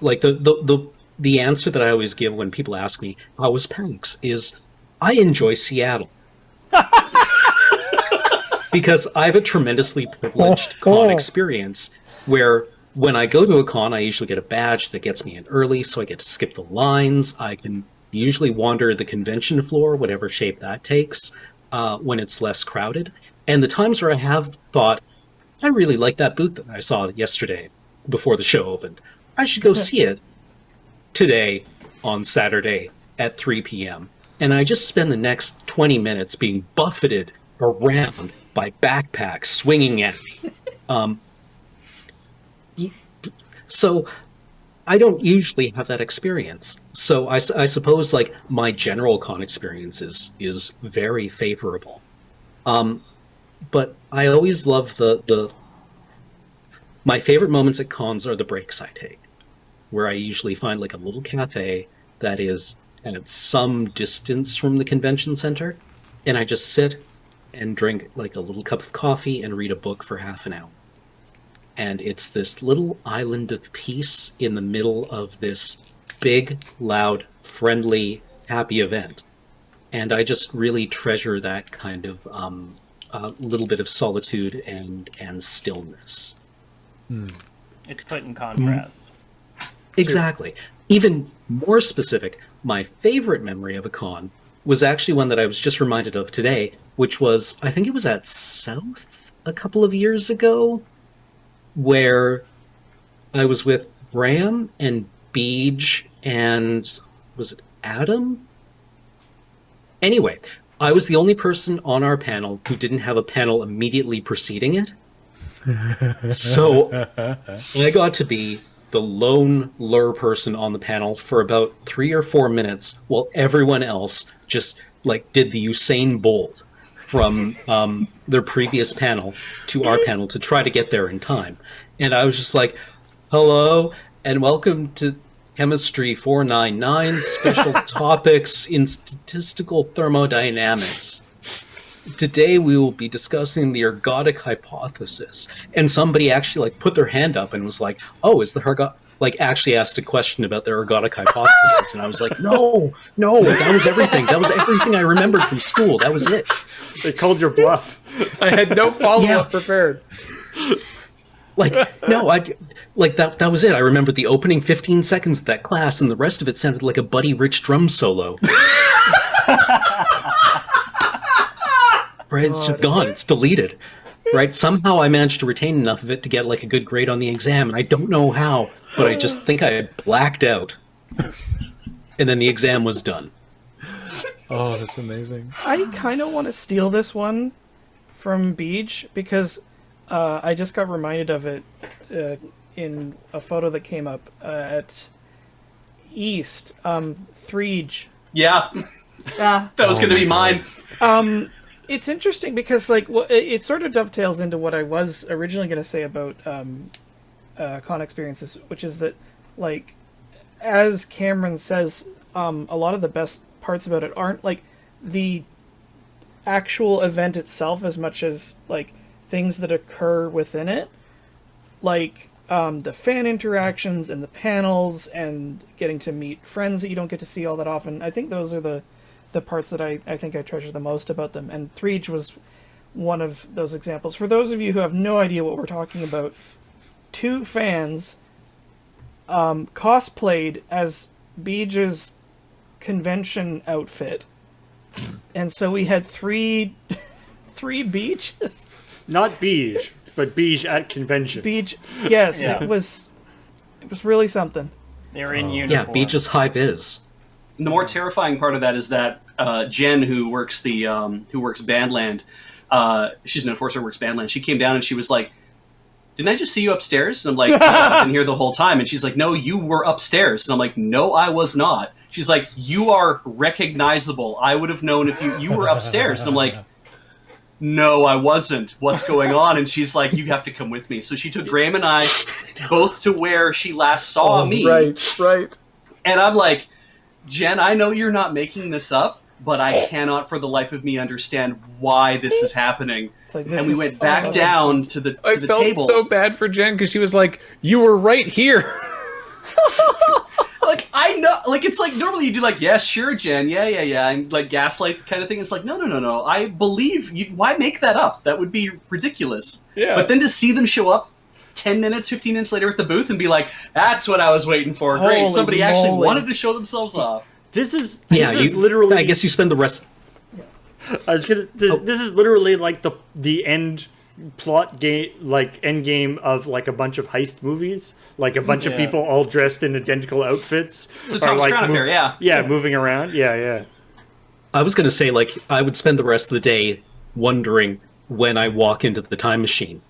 like, the, the, the, the answer that I always give when people ask me, how was PAX, is I enjoy Seattle. because I have a tremendously privileged con experience where when I go to a con, I usually get a badge that gets me in early, so I get to skip the lines. I can usually wander the convention floor, whatever shape that takes, uh, when it's less crowded. And the times where I have thought, I really like that booth that I saw yesterday before the show opened. I should go see it today on Saturday at 3 p.m. And I just spend the next 20 minutes being buffeted around by backpacks swinging at me. Um, so I don't usually have that experience. So I suppose like my general con experience is, is very favorable. Um, but I always love the, the my favorite moments at cons are the breaks I take where I usually find like a little cafe that is at some distance from the convention center, and I just sit and drink like a little cup of coffee and read a book for half an hour. And it's this little island of peace in the middle of this big, loud, friendly, happy event. And I just really treasure that kind of um, uh, little bit of solitude and and stillness. It's put in contrast. Exactly. Even more specific, my favorite memory of a con was actually one that I was just reminded of today, which was I think it was at South a couple of years ago, where I was with Bram and Beej and was it Adam? Anyway, I was the only person on our panel who didn't have a panel immediately preceding it. so I got to be the lone lure person on the panel for about three or four minutes while everyone else just like did the Usain Bolt from um, their previous panel to our panel to try to get there in time. And I was just like, hello and welcome to Chemistry 499 Special Topics in Statistical Thermodynamics. Today we will be discussing the ergodic hypothesis. And somebody actually like put their hand up and was like, "Oh, is the ergot like actually asked a question about the ergodic hypothesis?" And I was like, "No, no, that was everything. That was everything I remembered from school. That was it." They called your bluff. I had no follow up Yeah. prepared. Like, no, I like that. That was it. I remembered the opening 15 seconds of that class, and the rest of it sounded like a Buddy Rich drum solo. right, it's just gone. It's deleted. Right. Somehow I managed to retain enough of it to get like a good grade on the exam, and I don't know how, but I just think I blacked out. And then the exam was done. Oh, that's amazing. I kind of want to steal this one from Beej because uh, I just got reminded of it uh, in a photo that came up uh, at East. Um, Threege. Yeah, Yeah. that was Oh going to my be mine. Um, it's interesting because like it sort of dovetails into what I was originally going to say about um, uh, con experiences, which is that like as Cameron says, um, a lot of the best parts about it aren't like the actual event itself as much as like things that occur within it, like um, the fan interactions and the panels and getting to meet friends that you don't get to see all that often. I think those are the the parts that I, I think I treasure the most about them. And Threege was one of those examples. For those of you who have no idea what we're talking about, two fans um, cosplayed as Beej's convention outfit. And so we had three three beaches. Not beige, but beige at convention. Beach yes, Yeah. it was it was really something. They're in uniform. Yeah, uniform. hype high vis. The more terrifying part of that is that uh, Jen, who works the um, who works Bandland, uh, she's an enforcer, works Bandland. She came down and she was like, "Didn't I just see you upstairs?" And I'm like, "No, "I've been here the whole time." And she's like, "No, you were upstairs." And I'm like, "No, I was not." She's like, "You are recognizable. I would have known if you you were upstairs." And I'm like. No, I wasn't. What's going on? And she's like, "You have to come with me." So she took Graham and I both to where she last saw me. Right, right. And I'm like, Jen, I know you're not making this up, but I cannot for the life of me understand why this is happening. It's like, this And we is went back fun. down to the to I the felt table. so bad for Jen because she was like, "You were right here." like I know, like it's like normally you do like, yeah, sure, Jen, yeah, yeah, yeah, and like gaslight kind of thing. It's like, no, no, no, no. I believe you. Why make that up? That would be ridiculous. Yeah. But then to see them show up. 10 minutes, 15 minutes later at the booth and be like, that's what I was waiting for. Great. Holy Somebody actually wanted to show themselves off. This is this Yeah, is you literally. I guess you spend the rest. I was gonna. This, oh. this is literally like the the end plot game, like end game of like a bunch of heist movies. Like a bunch of people all dressed in identical outfits. It's a are, Thomas like, Crown affair, yeah. yeah, moving around. Yeah, yeah. I was going to say, like, I would spend the rest of the day wondering when I walk into the time machine.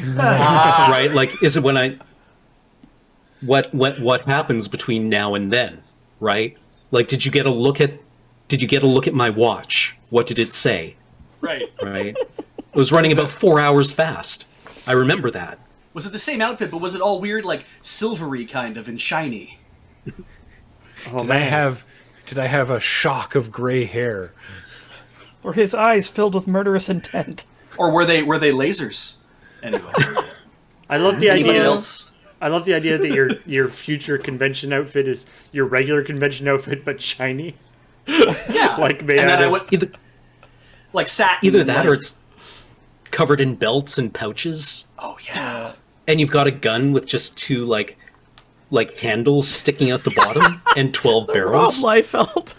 Right? Like, is it when I. What, what what happens between now and then, right? Like, did you get a look at, did you get a look at my watch? What did it say? Right. Right? it was running about four hours fast. I remember that. Was it the same outfit, but was it all weird, like silvery kind of and shiny? Oh Did I have? Did I have a shock of gray hair? Or his eyes filled with murderous intent. Or were they were they lasers? Anyway, I love the anybody idea. else? I love the idea that your your future convention outfit is your regular convention outfit but shiny. Yeah, Like made and out then I of- went, Either like satin. either that or it's covered in belts and pouches. oh yeah, and you've got a gun with just two like like handles sticking out the bottom and 12 Rob barrels Liefeld.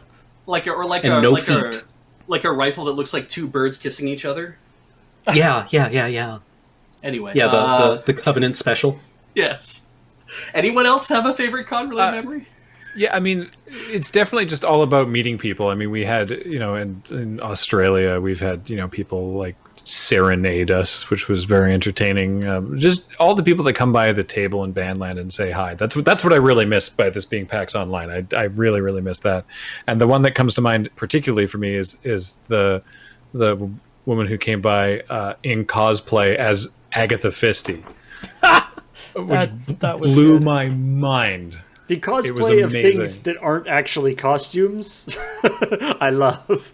like a, or like And a no like a like a rifle that looks like two birds kissing each other. yeah yeah yeah yeah Anyway, yeah the, uh, the the covenant special yes. Anyone else have a favorite con related Uh, memory? Yeah, I mean, it's definitely just all about meeting people. I mean, we had, you know, in, in Australia, we've had, you know, people like serenade us, which was very entertaining. Um, just all the people that come by the table in Bandland and say hi. That's what that's what I really missed by this being PAX Online. I, I really really miss that. And the one that comes to mind particularly for me is is the the woman who came by uh, in cosplay as Agatha Fisty, which That, that blew good. my mind. The It was cosplay of things that aren't actually costumes, I love.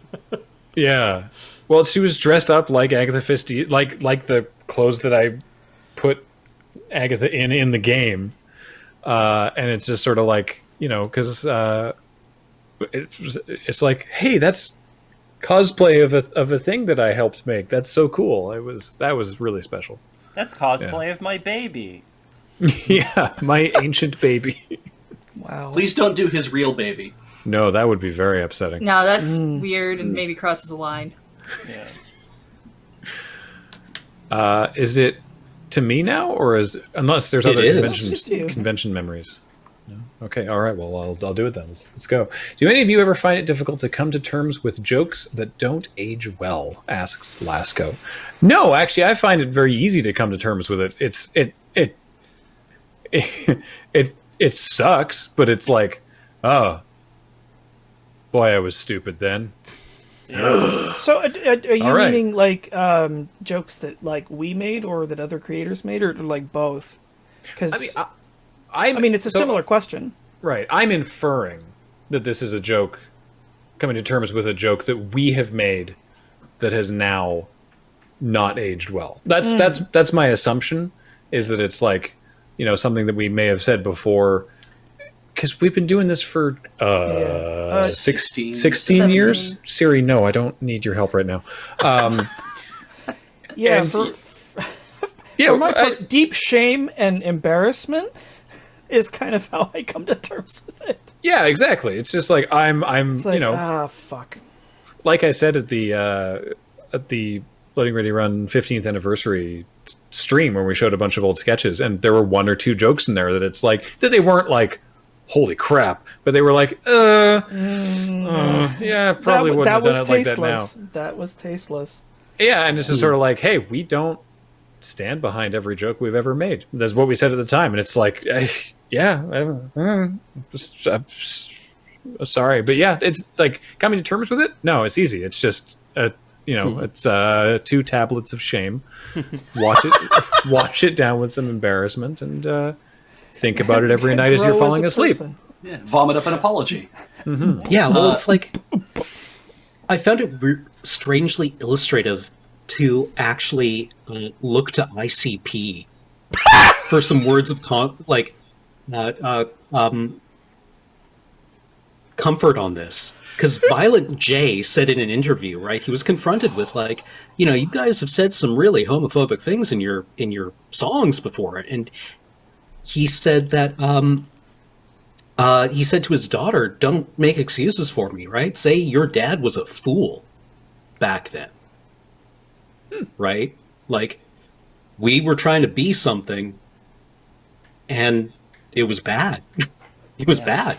Yeah. Well, she was dressed up like Agatha Christie, like like the clothes that I put Agatha in in the game, uh, and it's just sort of like you know because uh, it's it's like hey that's cosplay of a of a thing that I helped make. That's so cool. It was that was really special. That's cosplay of my baby. yeah, my ancient baby. Wow. Please don't do his real baby. No, that would be very upsetting. No, that's weird and maybe crosses a line. Yeah. Uh, is it to me now, or is unless there's It other is. convention It's to you. convention memories? No. Okay. All right. Well, I'll I'll do it then. Let's, let's go. Do any of you ever find it difficult to come to terms with jokes that don't age well? Asks Lasco. No, actually, I find it very easy to come to terms with it. It's it it it it, it sucks, but it's like, oh, boy, I was stupid then. So, uh, uh, are you All right. meaning like um, jokes that like we made or that other creators made, or like both? Because I mean, I, I'm, I mean, it's a so- similar question. Right. I'm inferring that this is a joke, coming to terms with a joke that we have made that has now not aged well. That's that's that's my assumption is that it's like, you know, something that we may have said before because we've been doing this for uh, Uh, six- 16. 16 years. Siri, no, I don't need your help right now. Um, Yeah, and- for, yeah, for my I- deep shame and embarrassment is kind of how I come to terms with it. yeah, exactly. It's just like I'm I'm It's like, you know ah, fuck. like I said at the uh, at the Loading Ready Run 15th anniversary stream where we showed a bunch of old sketches, and there were one or two jokes in there that it's like that they weren't like holy crap, but they were like uh, uh yeah, probably that, wouldn't that have was done it like that now. tasteless. That was tasteless. Yeah, and it's just sort of like, hey, we don't stand behind every joke we've ever made. That's what we said at the time, and it's like, yeah, I, uh, just, uh, s- sorry, but yeah, it's like coming to terms with it. No, it's easy. It's just, uh, you know, it's uh, two tablets of shame. Wash it, wash it down with some embarrassment, and uh, think about it every night as you're falling a asleep. Yeah, vomit up an apology. Yeah, well, Uh, it's like I found it re- strangely illustrative to actually uh, look to ICP for some words of con- like uh, uh, um, comfort on this. Because Violent J said in an interview, right? He was confronted with like, you know, you guys have said some really homophobic things in your in your songs before, and he said that um, uh, he said to his daughter, "Don't make excuses for me, right? Say your dad was a fool back then, right? Like we were trying to be something, and it was bad. it was bad,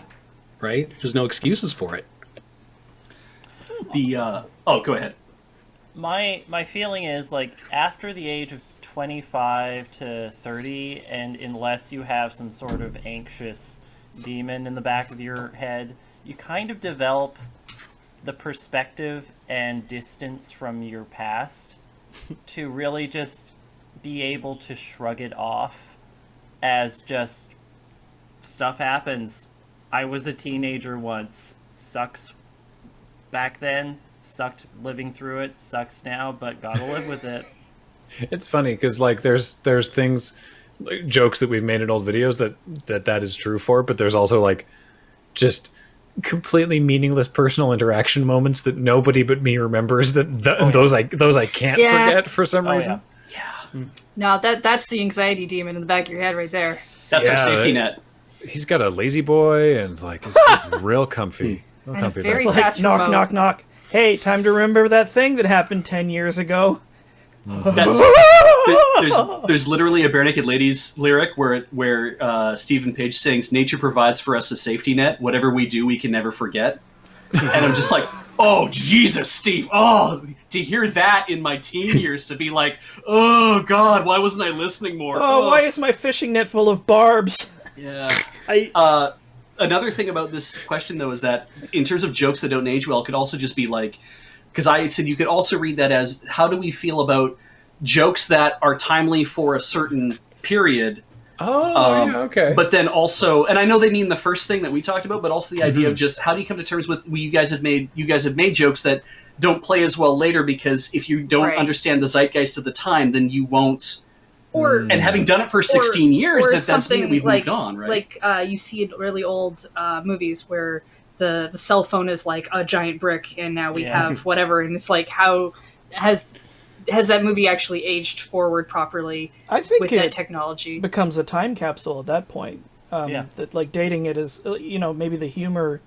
right? There's no excuses for it. The uh, oh, go ahead. my my feeling is like after the age of 25 to 30 and unless you have some sort of anxious demon in the back of your head you kind of develop the perspective and distance from your past to really just be able to shrug it off as just stuff happens. I was a teenager once. Sucks back then. Sucked living through it. Sucks now but gotta live with it. It's funny because like there's there's things like, jokes that we've made in old videos that that that is true for, but there's also like just completely meaningless personal interaction moments that nobody but me remembers that th- oh, those I those I can't Yeah. forget for some Oh, reason. Hmm. No, that that's the anxiety demon in the back of your head right there. That's our safety it- net. He's got a lazy boy and like it's real comfy. Real And comfy. very That's- Like, knock, remote. knock, knock. Hey, time to remember that thing that happened ten years ago. That's there's there's literally a Barenaked Ladies lyric where where uh, Steven Page sings, "Nature provides for us a safety net. Whatever we do, we can never forget." And I'm just like, oh Jesus, Steve! Oh, to hear that in my teen years, to be like, oh God, why wasn't I listening more? Oh, why is my fishing net full of barbs? Yeah. I Uh, another thing about this question, though, is that in terms of jokes that don't age well, it could also just be like, because I said you could also read that as how do we feel about jokes that are timely for a certain period, Oh, Um, yeah, okay. But then also, and I know they mean the first thing that we talked about, but also the idea Mm-hmm. of just how do you come to terms with well, you guys have made you guys have made jokes that don't play as well later because if you don't Right. understand the zeitgeist of the time, then you won't. Or And having done it for sixteen years, or that that's something that we've like, moved on, right? Like uh, you see in really old uh, movies where the the cell phone is like a giant brick, and now we Yeah. have whatever, and it's like how has has that movie actually aged forward properly I think with it that technology? becomes a time capsule at that point. Um, Yeah. That like dating it is, uh, you know, maybe the humor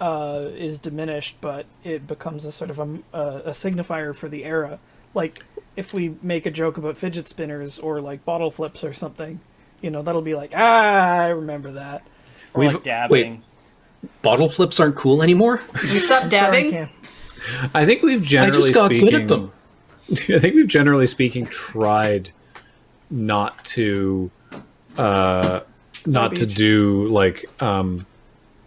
uh, is diminished, but it becomes a sort of a, a, a signifier for the era. Like if we make a joke about fidget spinners or like bottle flips or something, you know, that'll be like, ah, I remember that. Or We've- like dabbing. Bottle flips aren't cool anymore. You stop dabbing. Cam. I think we've generally. I just got speaking, good at them. I think we've generally speaking tried not to uh not to do like um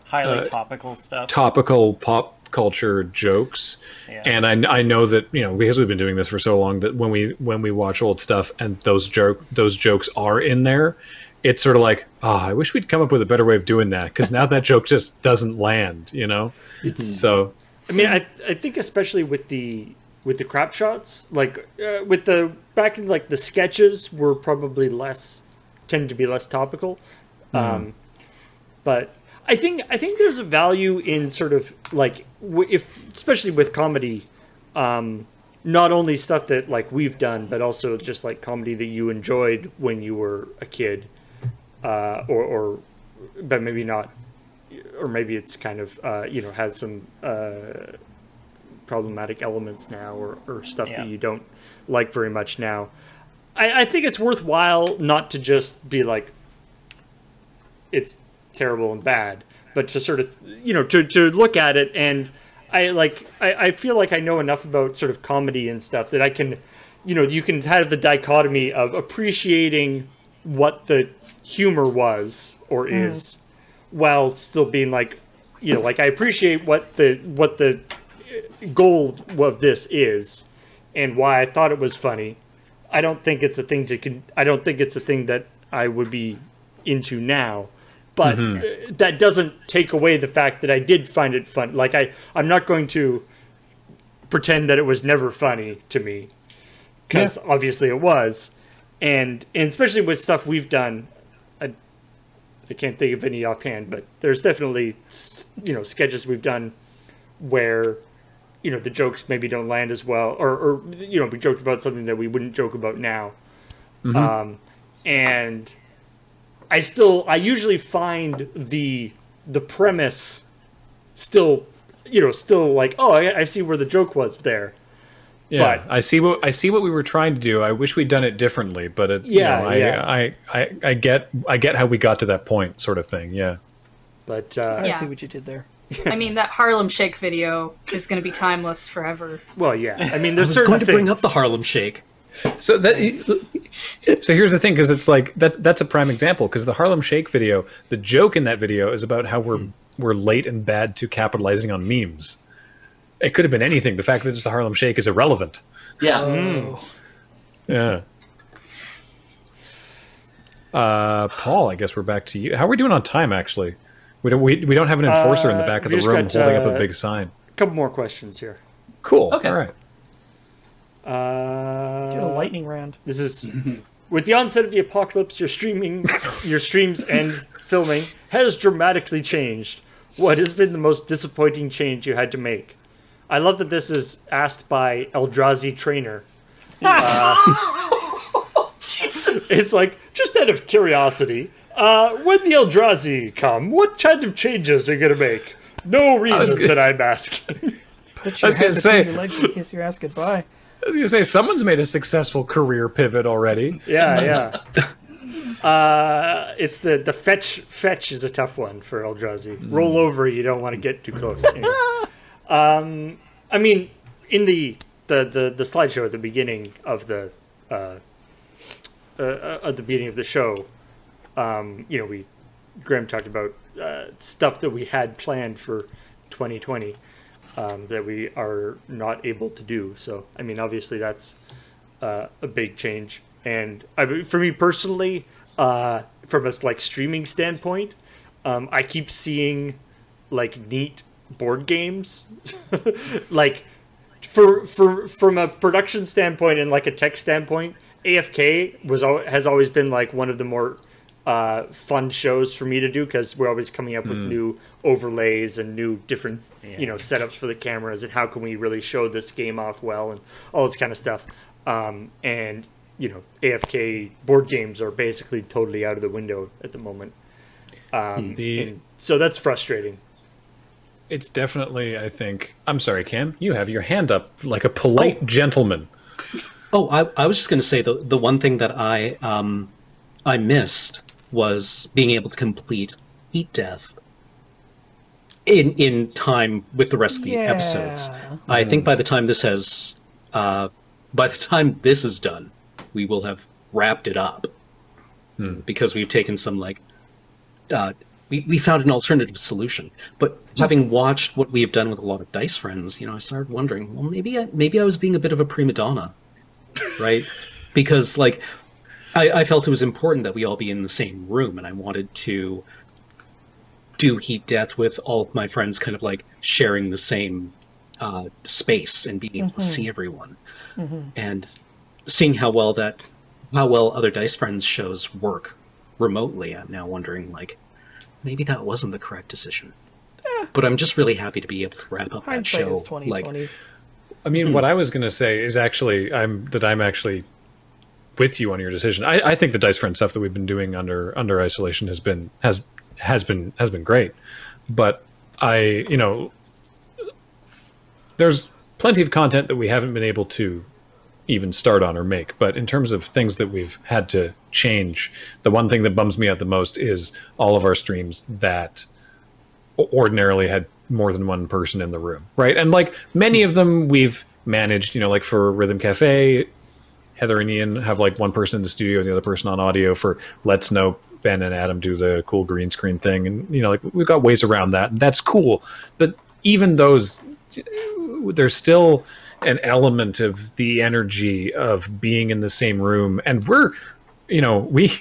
Highly uh, topical stuff. topical pop culture jokes Yeah. and I, I know that you know because we've been doing this for so long that when we when we watch old stuff and those joke those jokes are in there it's sort of like oh i wish we'd come up with a better way of doing that because now that joke just doesn't land you know it's, so I mean, I I think especially with the with the Crapshots, like uh, with the back in like the sketches were probably less tend to be less topical. Um, but I think I think there's a value in sort of like if especially with comedy, um, not only stuff that like we've done, but also just like comedy that you enjoyed when you were a kid, uh, or or but maybe not or maybe it's kind of uh, you know has some uh, problematic elements now or, or stuff Yeah. that you don't like very much now. I, I think it's worthwhile not to just be like it's terrible and bad, but to sort of you know to, to look at it and I like I, I feel like I know enough about sort of comedy and stuff that I can you know you can have the dichotomy of appreciating what the humor was or mm. is while still being like you know like i appreciate what the what the goal of this is and why i thought it was funny. I don't think it's a thing to con- i don't think it's a thing that i would be into now but uh, that doesn't take away the fact that i did find it fun like i i'm not going to pretend that it was never funny to me because obviously it was. And and especially with stuff we've done I, I can't think of any offhand but there's definitely you know sketches we've done where you know the jokes maybe don't land as well or, or you know we joked about something that we wouldn't joke about now. Um, and i still i usually find the the premise still you know still like oh i, I see where the joke was there Yeah, But- I see what I see what we were trying to do. I wish we'd done it differently, but it, you Yeah, know, I, yeah. I, I, I get I get how we got to that point, sort of thing. Yeah, but uh, I see what you did there. I mean, that Harlem Shake video is going to be timeless forever. well yeah i mean I there's was certain going to bring up the Harlem Shake. So that so here's the thing because it's like that's that's a prime example because the Harlem Shake video, the joke in that video is about how we're we're late and bad to capitalizing on memes. It could have been anything. The fact that it's the Harlem Shake is irrelevant. yeah. Yeah. Uh, Paul, I guess we're back to you. How are we doing on time? Actually, we don't we, we don't have an enforcer in the Uh, back of the room got, holding up uh, a big sign. a couple more questions here Cool. Okay. All right. Uh, Did a lightning round. This is with the onset of the apocalypse. Your streaming, your streams and filming has dramatically changed. What has been the most disappointing change you had to make? I love that this is asked by Eldrazi Trainer. Jesus. It's like just out of curiosity. Uh, when the Eldrazi come, what kind of changes are you gonna make? No reason good. that I'm asking. Put I your was head gonna say- your legs and kiss your ass goodbye. I was gonna say someone's made a successful career pivot already. Yeah, yeah. Uh, it's the the fetch fetch is a tough one for Eldrazi. Roll over, you don't want to get too close. Anyway. um, I mean, in the, the the the slideshow at the beginning of the uh, uh, uh, at the beginning of the show, um, you know, we Graham talked about uh, stuff that we had planned for 2020 um, that we are not able to do. So, I mean, obviously that's uh, a big change. And I, for me personally, uh, from a like streaming standpoint, um, I keep seeing like neat board games, like for for from a production standpoint and like a tech standpoint. AFK was has always been like one of the more uh, fun shows for me to do because we're always coming up with new overlays and new different you know setups for the cameras and how can we really show this game off well and all this kind of stuff. Um, and you know, AFK board games are basically totally out of the window at the moment. Um, The- so that's frustrating. It's definitely, I think. I'm sorry, Cam. You have your hand up like a polite gentleman. Oh, I, I was just going to say the the one thing that I um I missed was being able to complete Heat Death in in time with the rest of the episodes. Yeah. I think by the time this has uh by the time this is done, we will have wrapped it up because we've taken some like uh we, we found an alternative solution. But having watched what we have done with a lot of dice friends, you know, I started wondering, well, maybe I, maybe I was being a bit of a prima donna, right? because like I, I felt it was important that we all be in the same room, and I wanted to do Heat Death with all of my friends, kind of like sharing the same uh, space and being able to see everyone, and seeing how well that how well other dice friends shows work remotely. I'm now wondering like maybe that wasn't the correct decision. But I'm just really happy to be able to wrap up that show. is Like. I mean, hmm. what I was going to say is actually I'm that I'm actually with you on your decision. I, I think the dice friend stuff that we've been doing under under isolation has been has has been has been great, but I you know there's plenty of content that we haven't been able to even start on or make. But in terms of things that we've had to change, the one thing that bums me out the most is all of our streams that ordinarily had more than one person in the room, right? And like many of them we've managed, you know, like for Rhythm Cafe, Heather and Ian have like one person in the studio and the other person on audio for Let's Nope Ben and Adam do the cool green screen thing. And you know like we've got ways around that. And that's cool. But even those there's still an element of the energy of being in the same room. And we're you know, we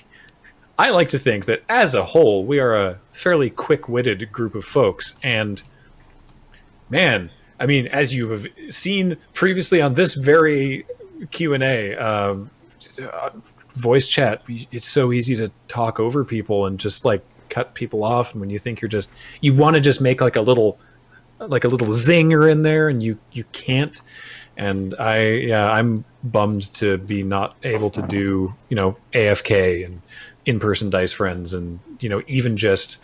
I like to think that as a whole, we are a fairly quick-witted group of folks, and man, I mean, as you've seen previously on this very Q and A, um, uh, voice chat, it's so easy to talk over people and just like cut people off. And when you think you're just, you want to just make like a little, like a little zinger in there, and you you can't. And I, yeah, I'm bummed to be not able to do, you know, AFK and in-person dice friends and you know even just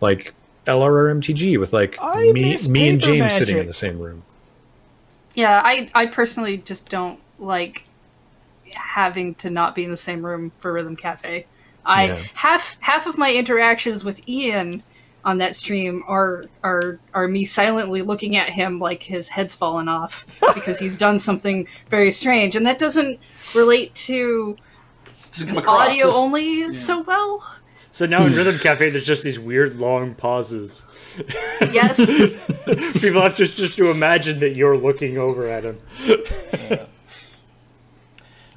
like LRRMTG with like I me me and paper James sitting in the same room. Yeah, I, I personally just don't like having to not be in the same room for Rhythm Cafe. I Yeah. half half of my interactions with Ian on that stream are are are me silently looking at him like his head's fallen off because he's done something very strange, and that doesn't relate to Doesn't audio only so well. So now in hmm. Rhythm Cafe, there's just these weird long pauses. Yes, People have to just to imagine that you're looking over at him.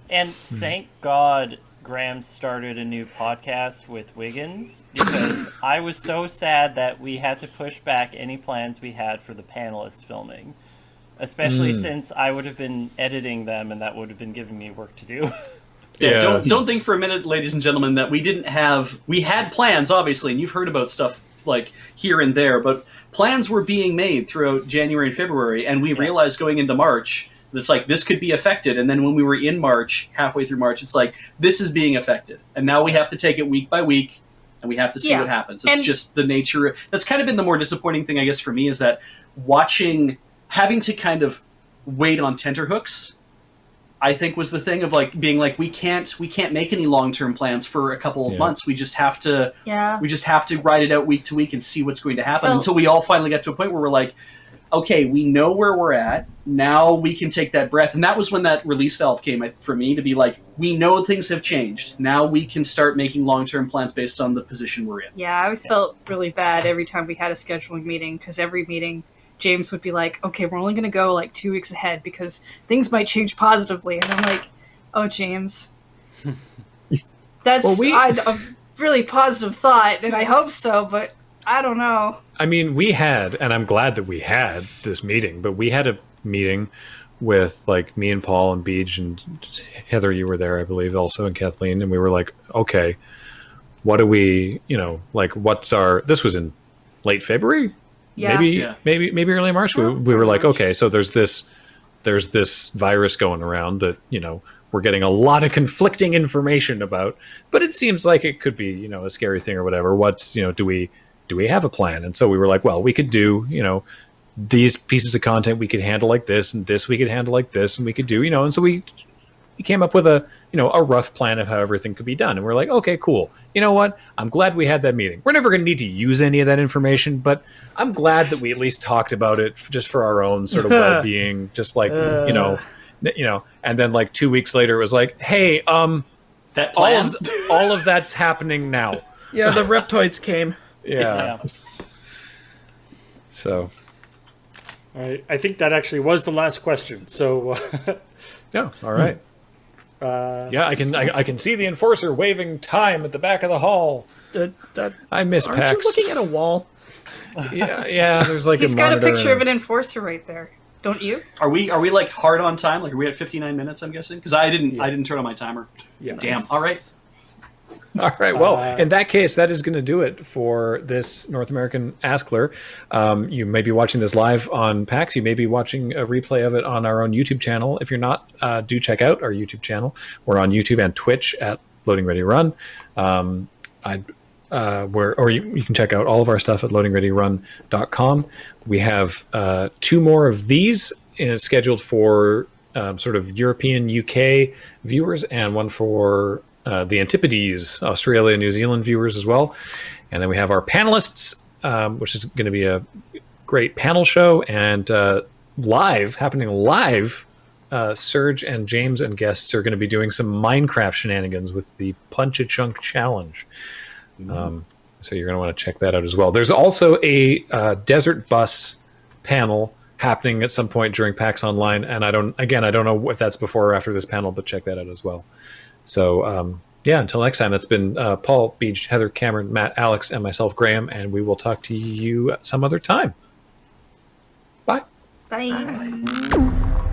And hmm. thank God Graham started a new podcast with Wiggins because I was so sad that we had to push back any plans we had for the panelists filming. Especially hmm. since I would have been editing them and that would have been giving me work to do. Yeah, Yeah. Don't don't think for a minute, ladies and gentlemen, that we didn't have we had plans, obviously, and you've heard about stuff like here and there, but plans were being made throughout January and February, and we realized going into March that's like this could be affected. And then when we were in March, halfway through March, it's like this is being affected, and now we have to take it week by week, and we have to see Yeah. what happens. It's And- just the nature. That's kind of been the more disappointing thing, I guess, for me is that watching, having to kind of wait on tenterhooks I think was the thing of like being like we can't we can't make any long term plans for a couple of Yeah. months. We just have to yeah. we just have to ride it out week to week and see what's going to happen Felt- until we all finally get to a point where we're like, okay, we know where we're at. Now we can take that breath, and that was when that release valve came for me to be like, we know things have changed. Now we can start making long term plans based on the position we're in. Yeah, I always felt really bad every time we had a scheduling meeting because every meeting James would be like, "Okay, we're only going to go like two weeks ahead because things might change positively," and I'm like, "Oh, James, That's Well, we- I, a really positive thought, and I hope so, but I don't know. I mean, we had, and I'm glad that we had this meeting, but we had a meeting with like me and Paul and Beej and Heather. You were there, I believe, also, and Kathleen, and we were like, okay, what do we, you know, like, what's our? This was in late February, Yeah. maybe, Yeah. maybe, maybe early March. We, Oh, we were like, March. okay, so there's this, there's this virus going around that you know we're getting a lot of conflicting information about, but it seems like it could be, you know, a scary thing or whatever. What's, you know, do we do we have a plan? And so we were like, well, we could do, you know, these pieces of content we could handle like this, and this we could handle like this, and we could do, you know, and so we we came up with a you know a rough plan of how everything could be done. And we're like okay cool. You know what? I'm glad we had that meeting. We're never going to need to use any of that information but i'm glad that we at least talked about it just for our own sort of well-being just like you know you know and then like two weeks later it was like hey um That all of, all of that's happening now. Yeah, the reptoids came. Yeah, Yeah. so All right, I think that actually was the last question. So, yeah all right uh, yeah i can I, I can see the enforcer waving time at the back of the hall That, that, i miss aren't pax you looking at a wall? yeah yeah there's like He's a got a picture of an enforcer right there. Don't you? Are we are we like hard on time? Like are we at 59 minutes? I'm guessing because I didn't I didn't turn on my timer. yeah. Damn. All right. All right. Well, Uh, in that case, that is going to do it for this North American Askler. Um, you may be watching this live on PAX. You may be watching a replay of it on our own YouTube channel. If you're not, uh, do check out our YouTube channel. We're on YouTube and Twitch at Loading Ready Run. Um, I uh, where or you, you can check out all of our stuff at loadingreadyrun.com. We have uh, two more of these uh, scheduled for um, sort of European UK viewers, and one for uh, the Antipodes Australia New Zealand viewers as well. And then we have our panelists, um, which is going to be a great panel show and uh, live happening live. Uh, Serge and James and guests are going to be doing some Minecraft shenanigans with the Punch a Chunk challenge. Um, so you're going to want to check that out as well. There's also a uh, desert bus panel happening at some point during PAX Online, and I don't again I don't know if that's before or after this panel, but check that out as well. So um, yeah, until next time, that's been uh, Paul, Beej, Heather, Cameron, Matt, Alex, and myself, Graham, and we will talk to you some other time. Bye. Bye.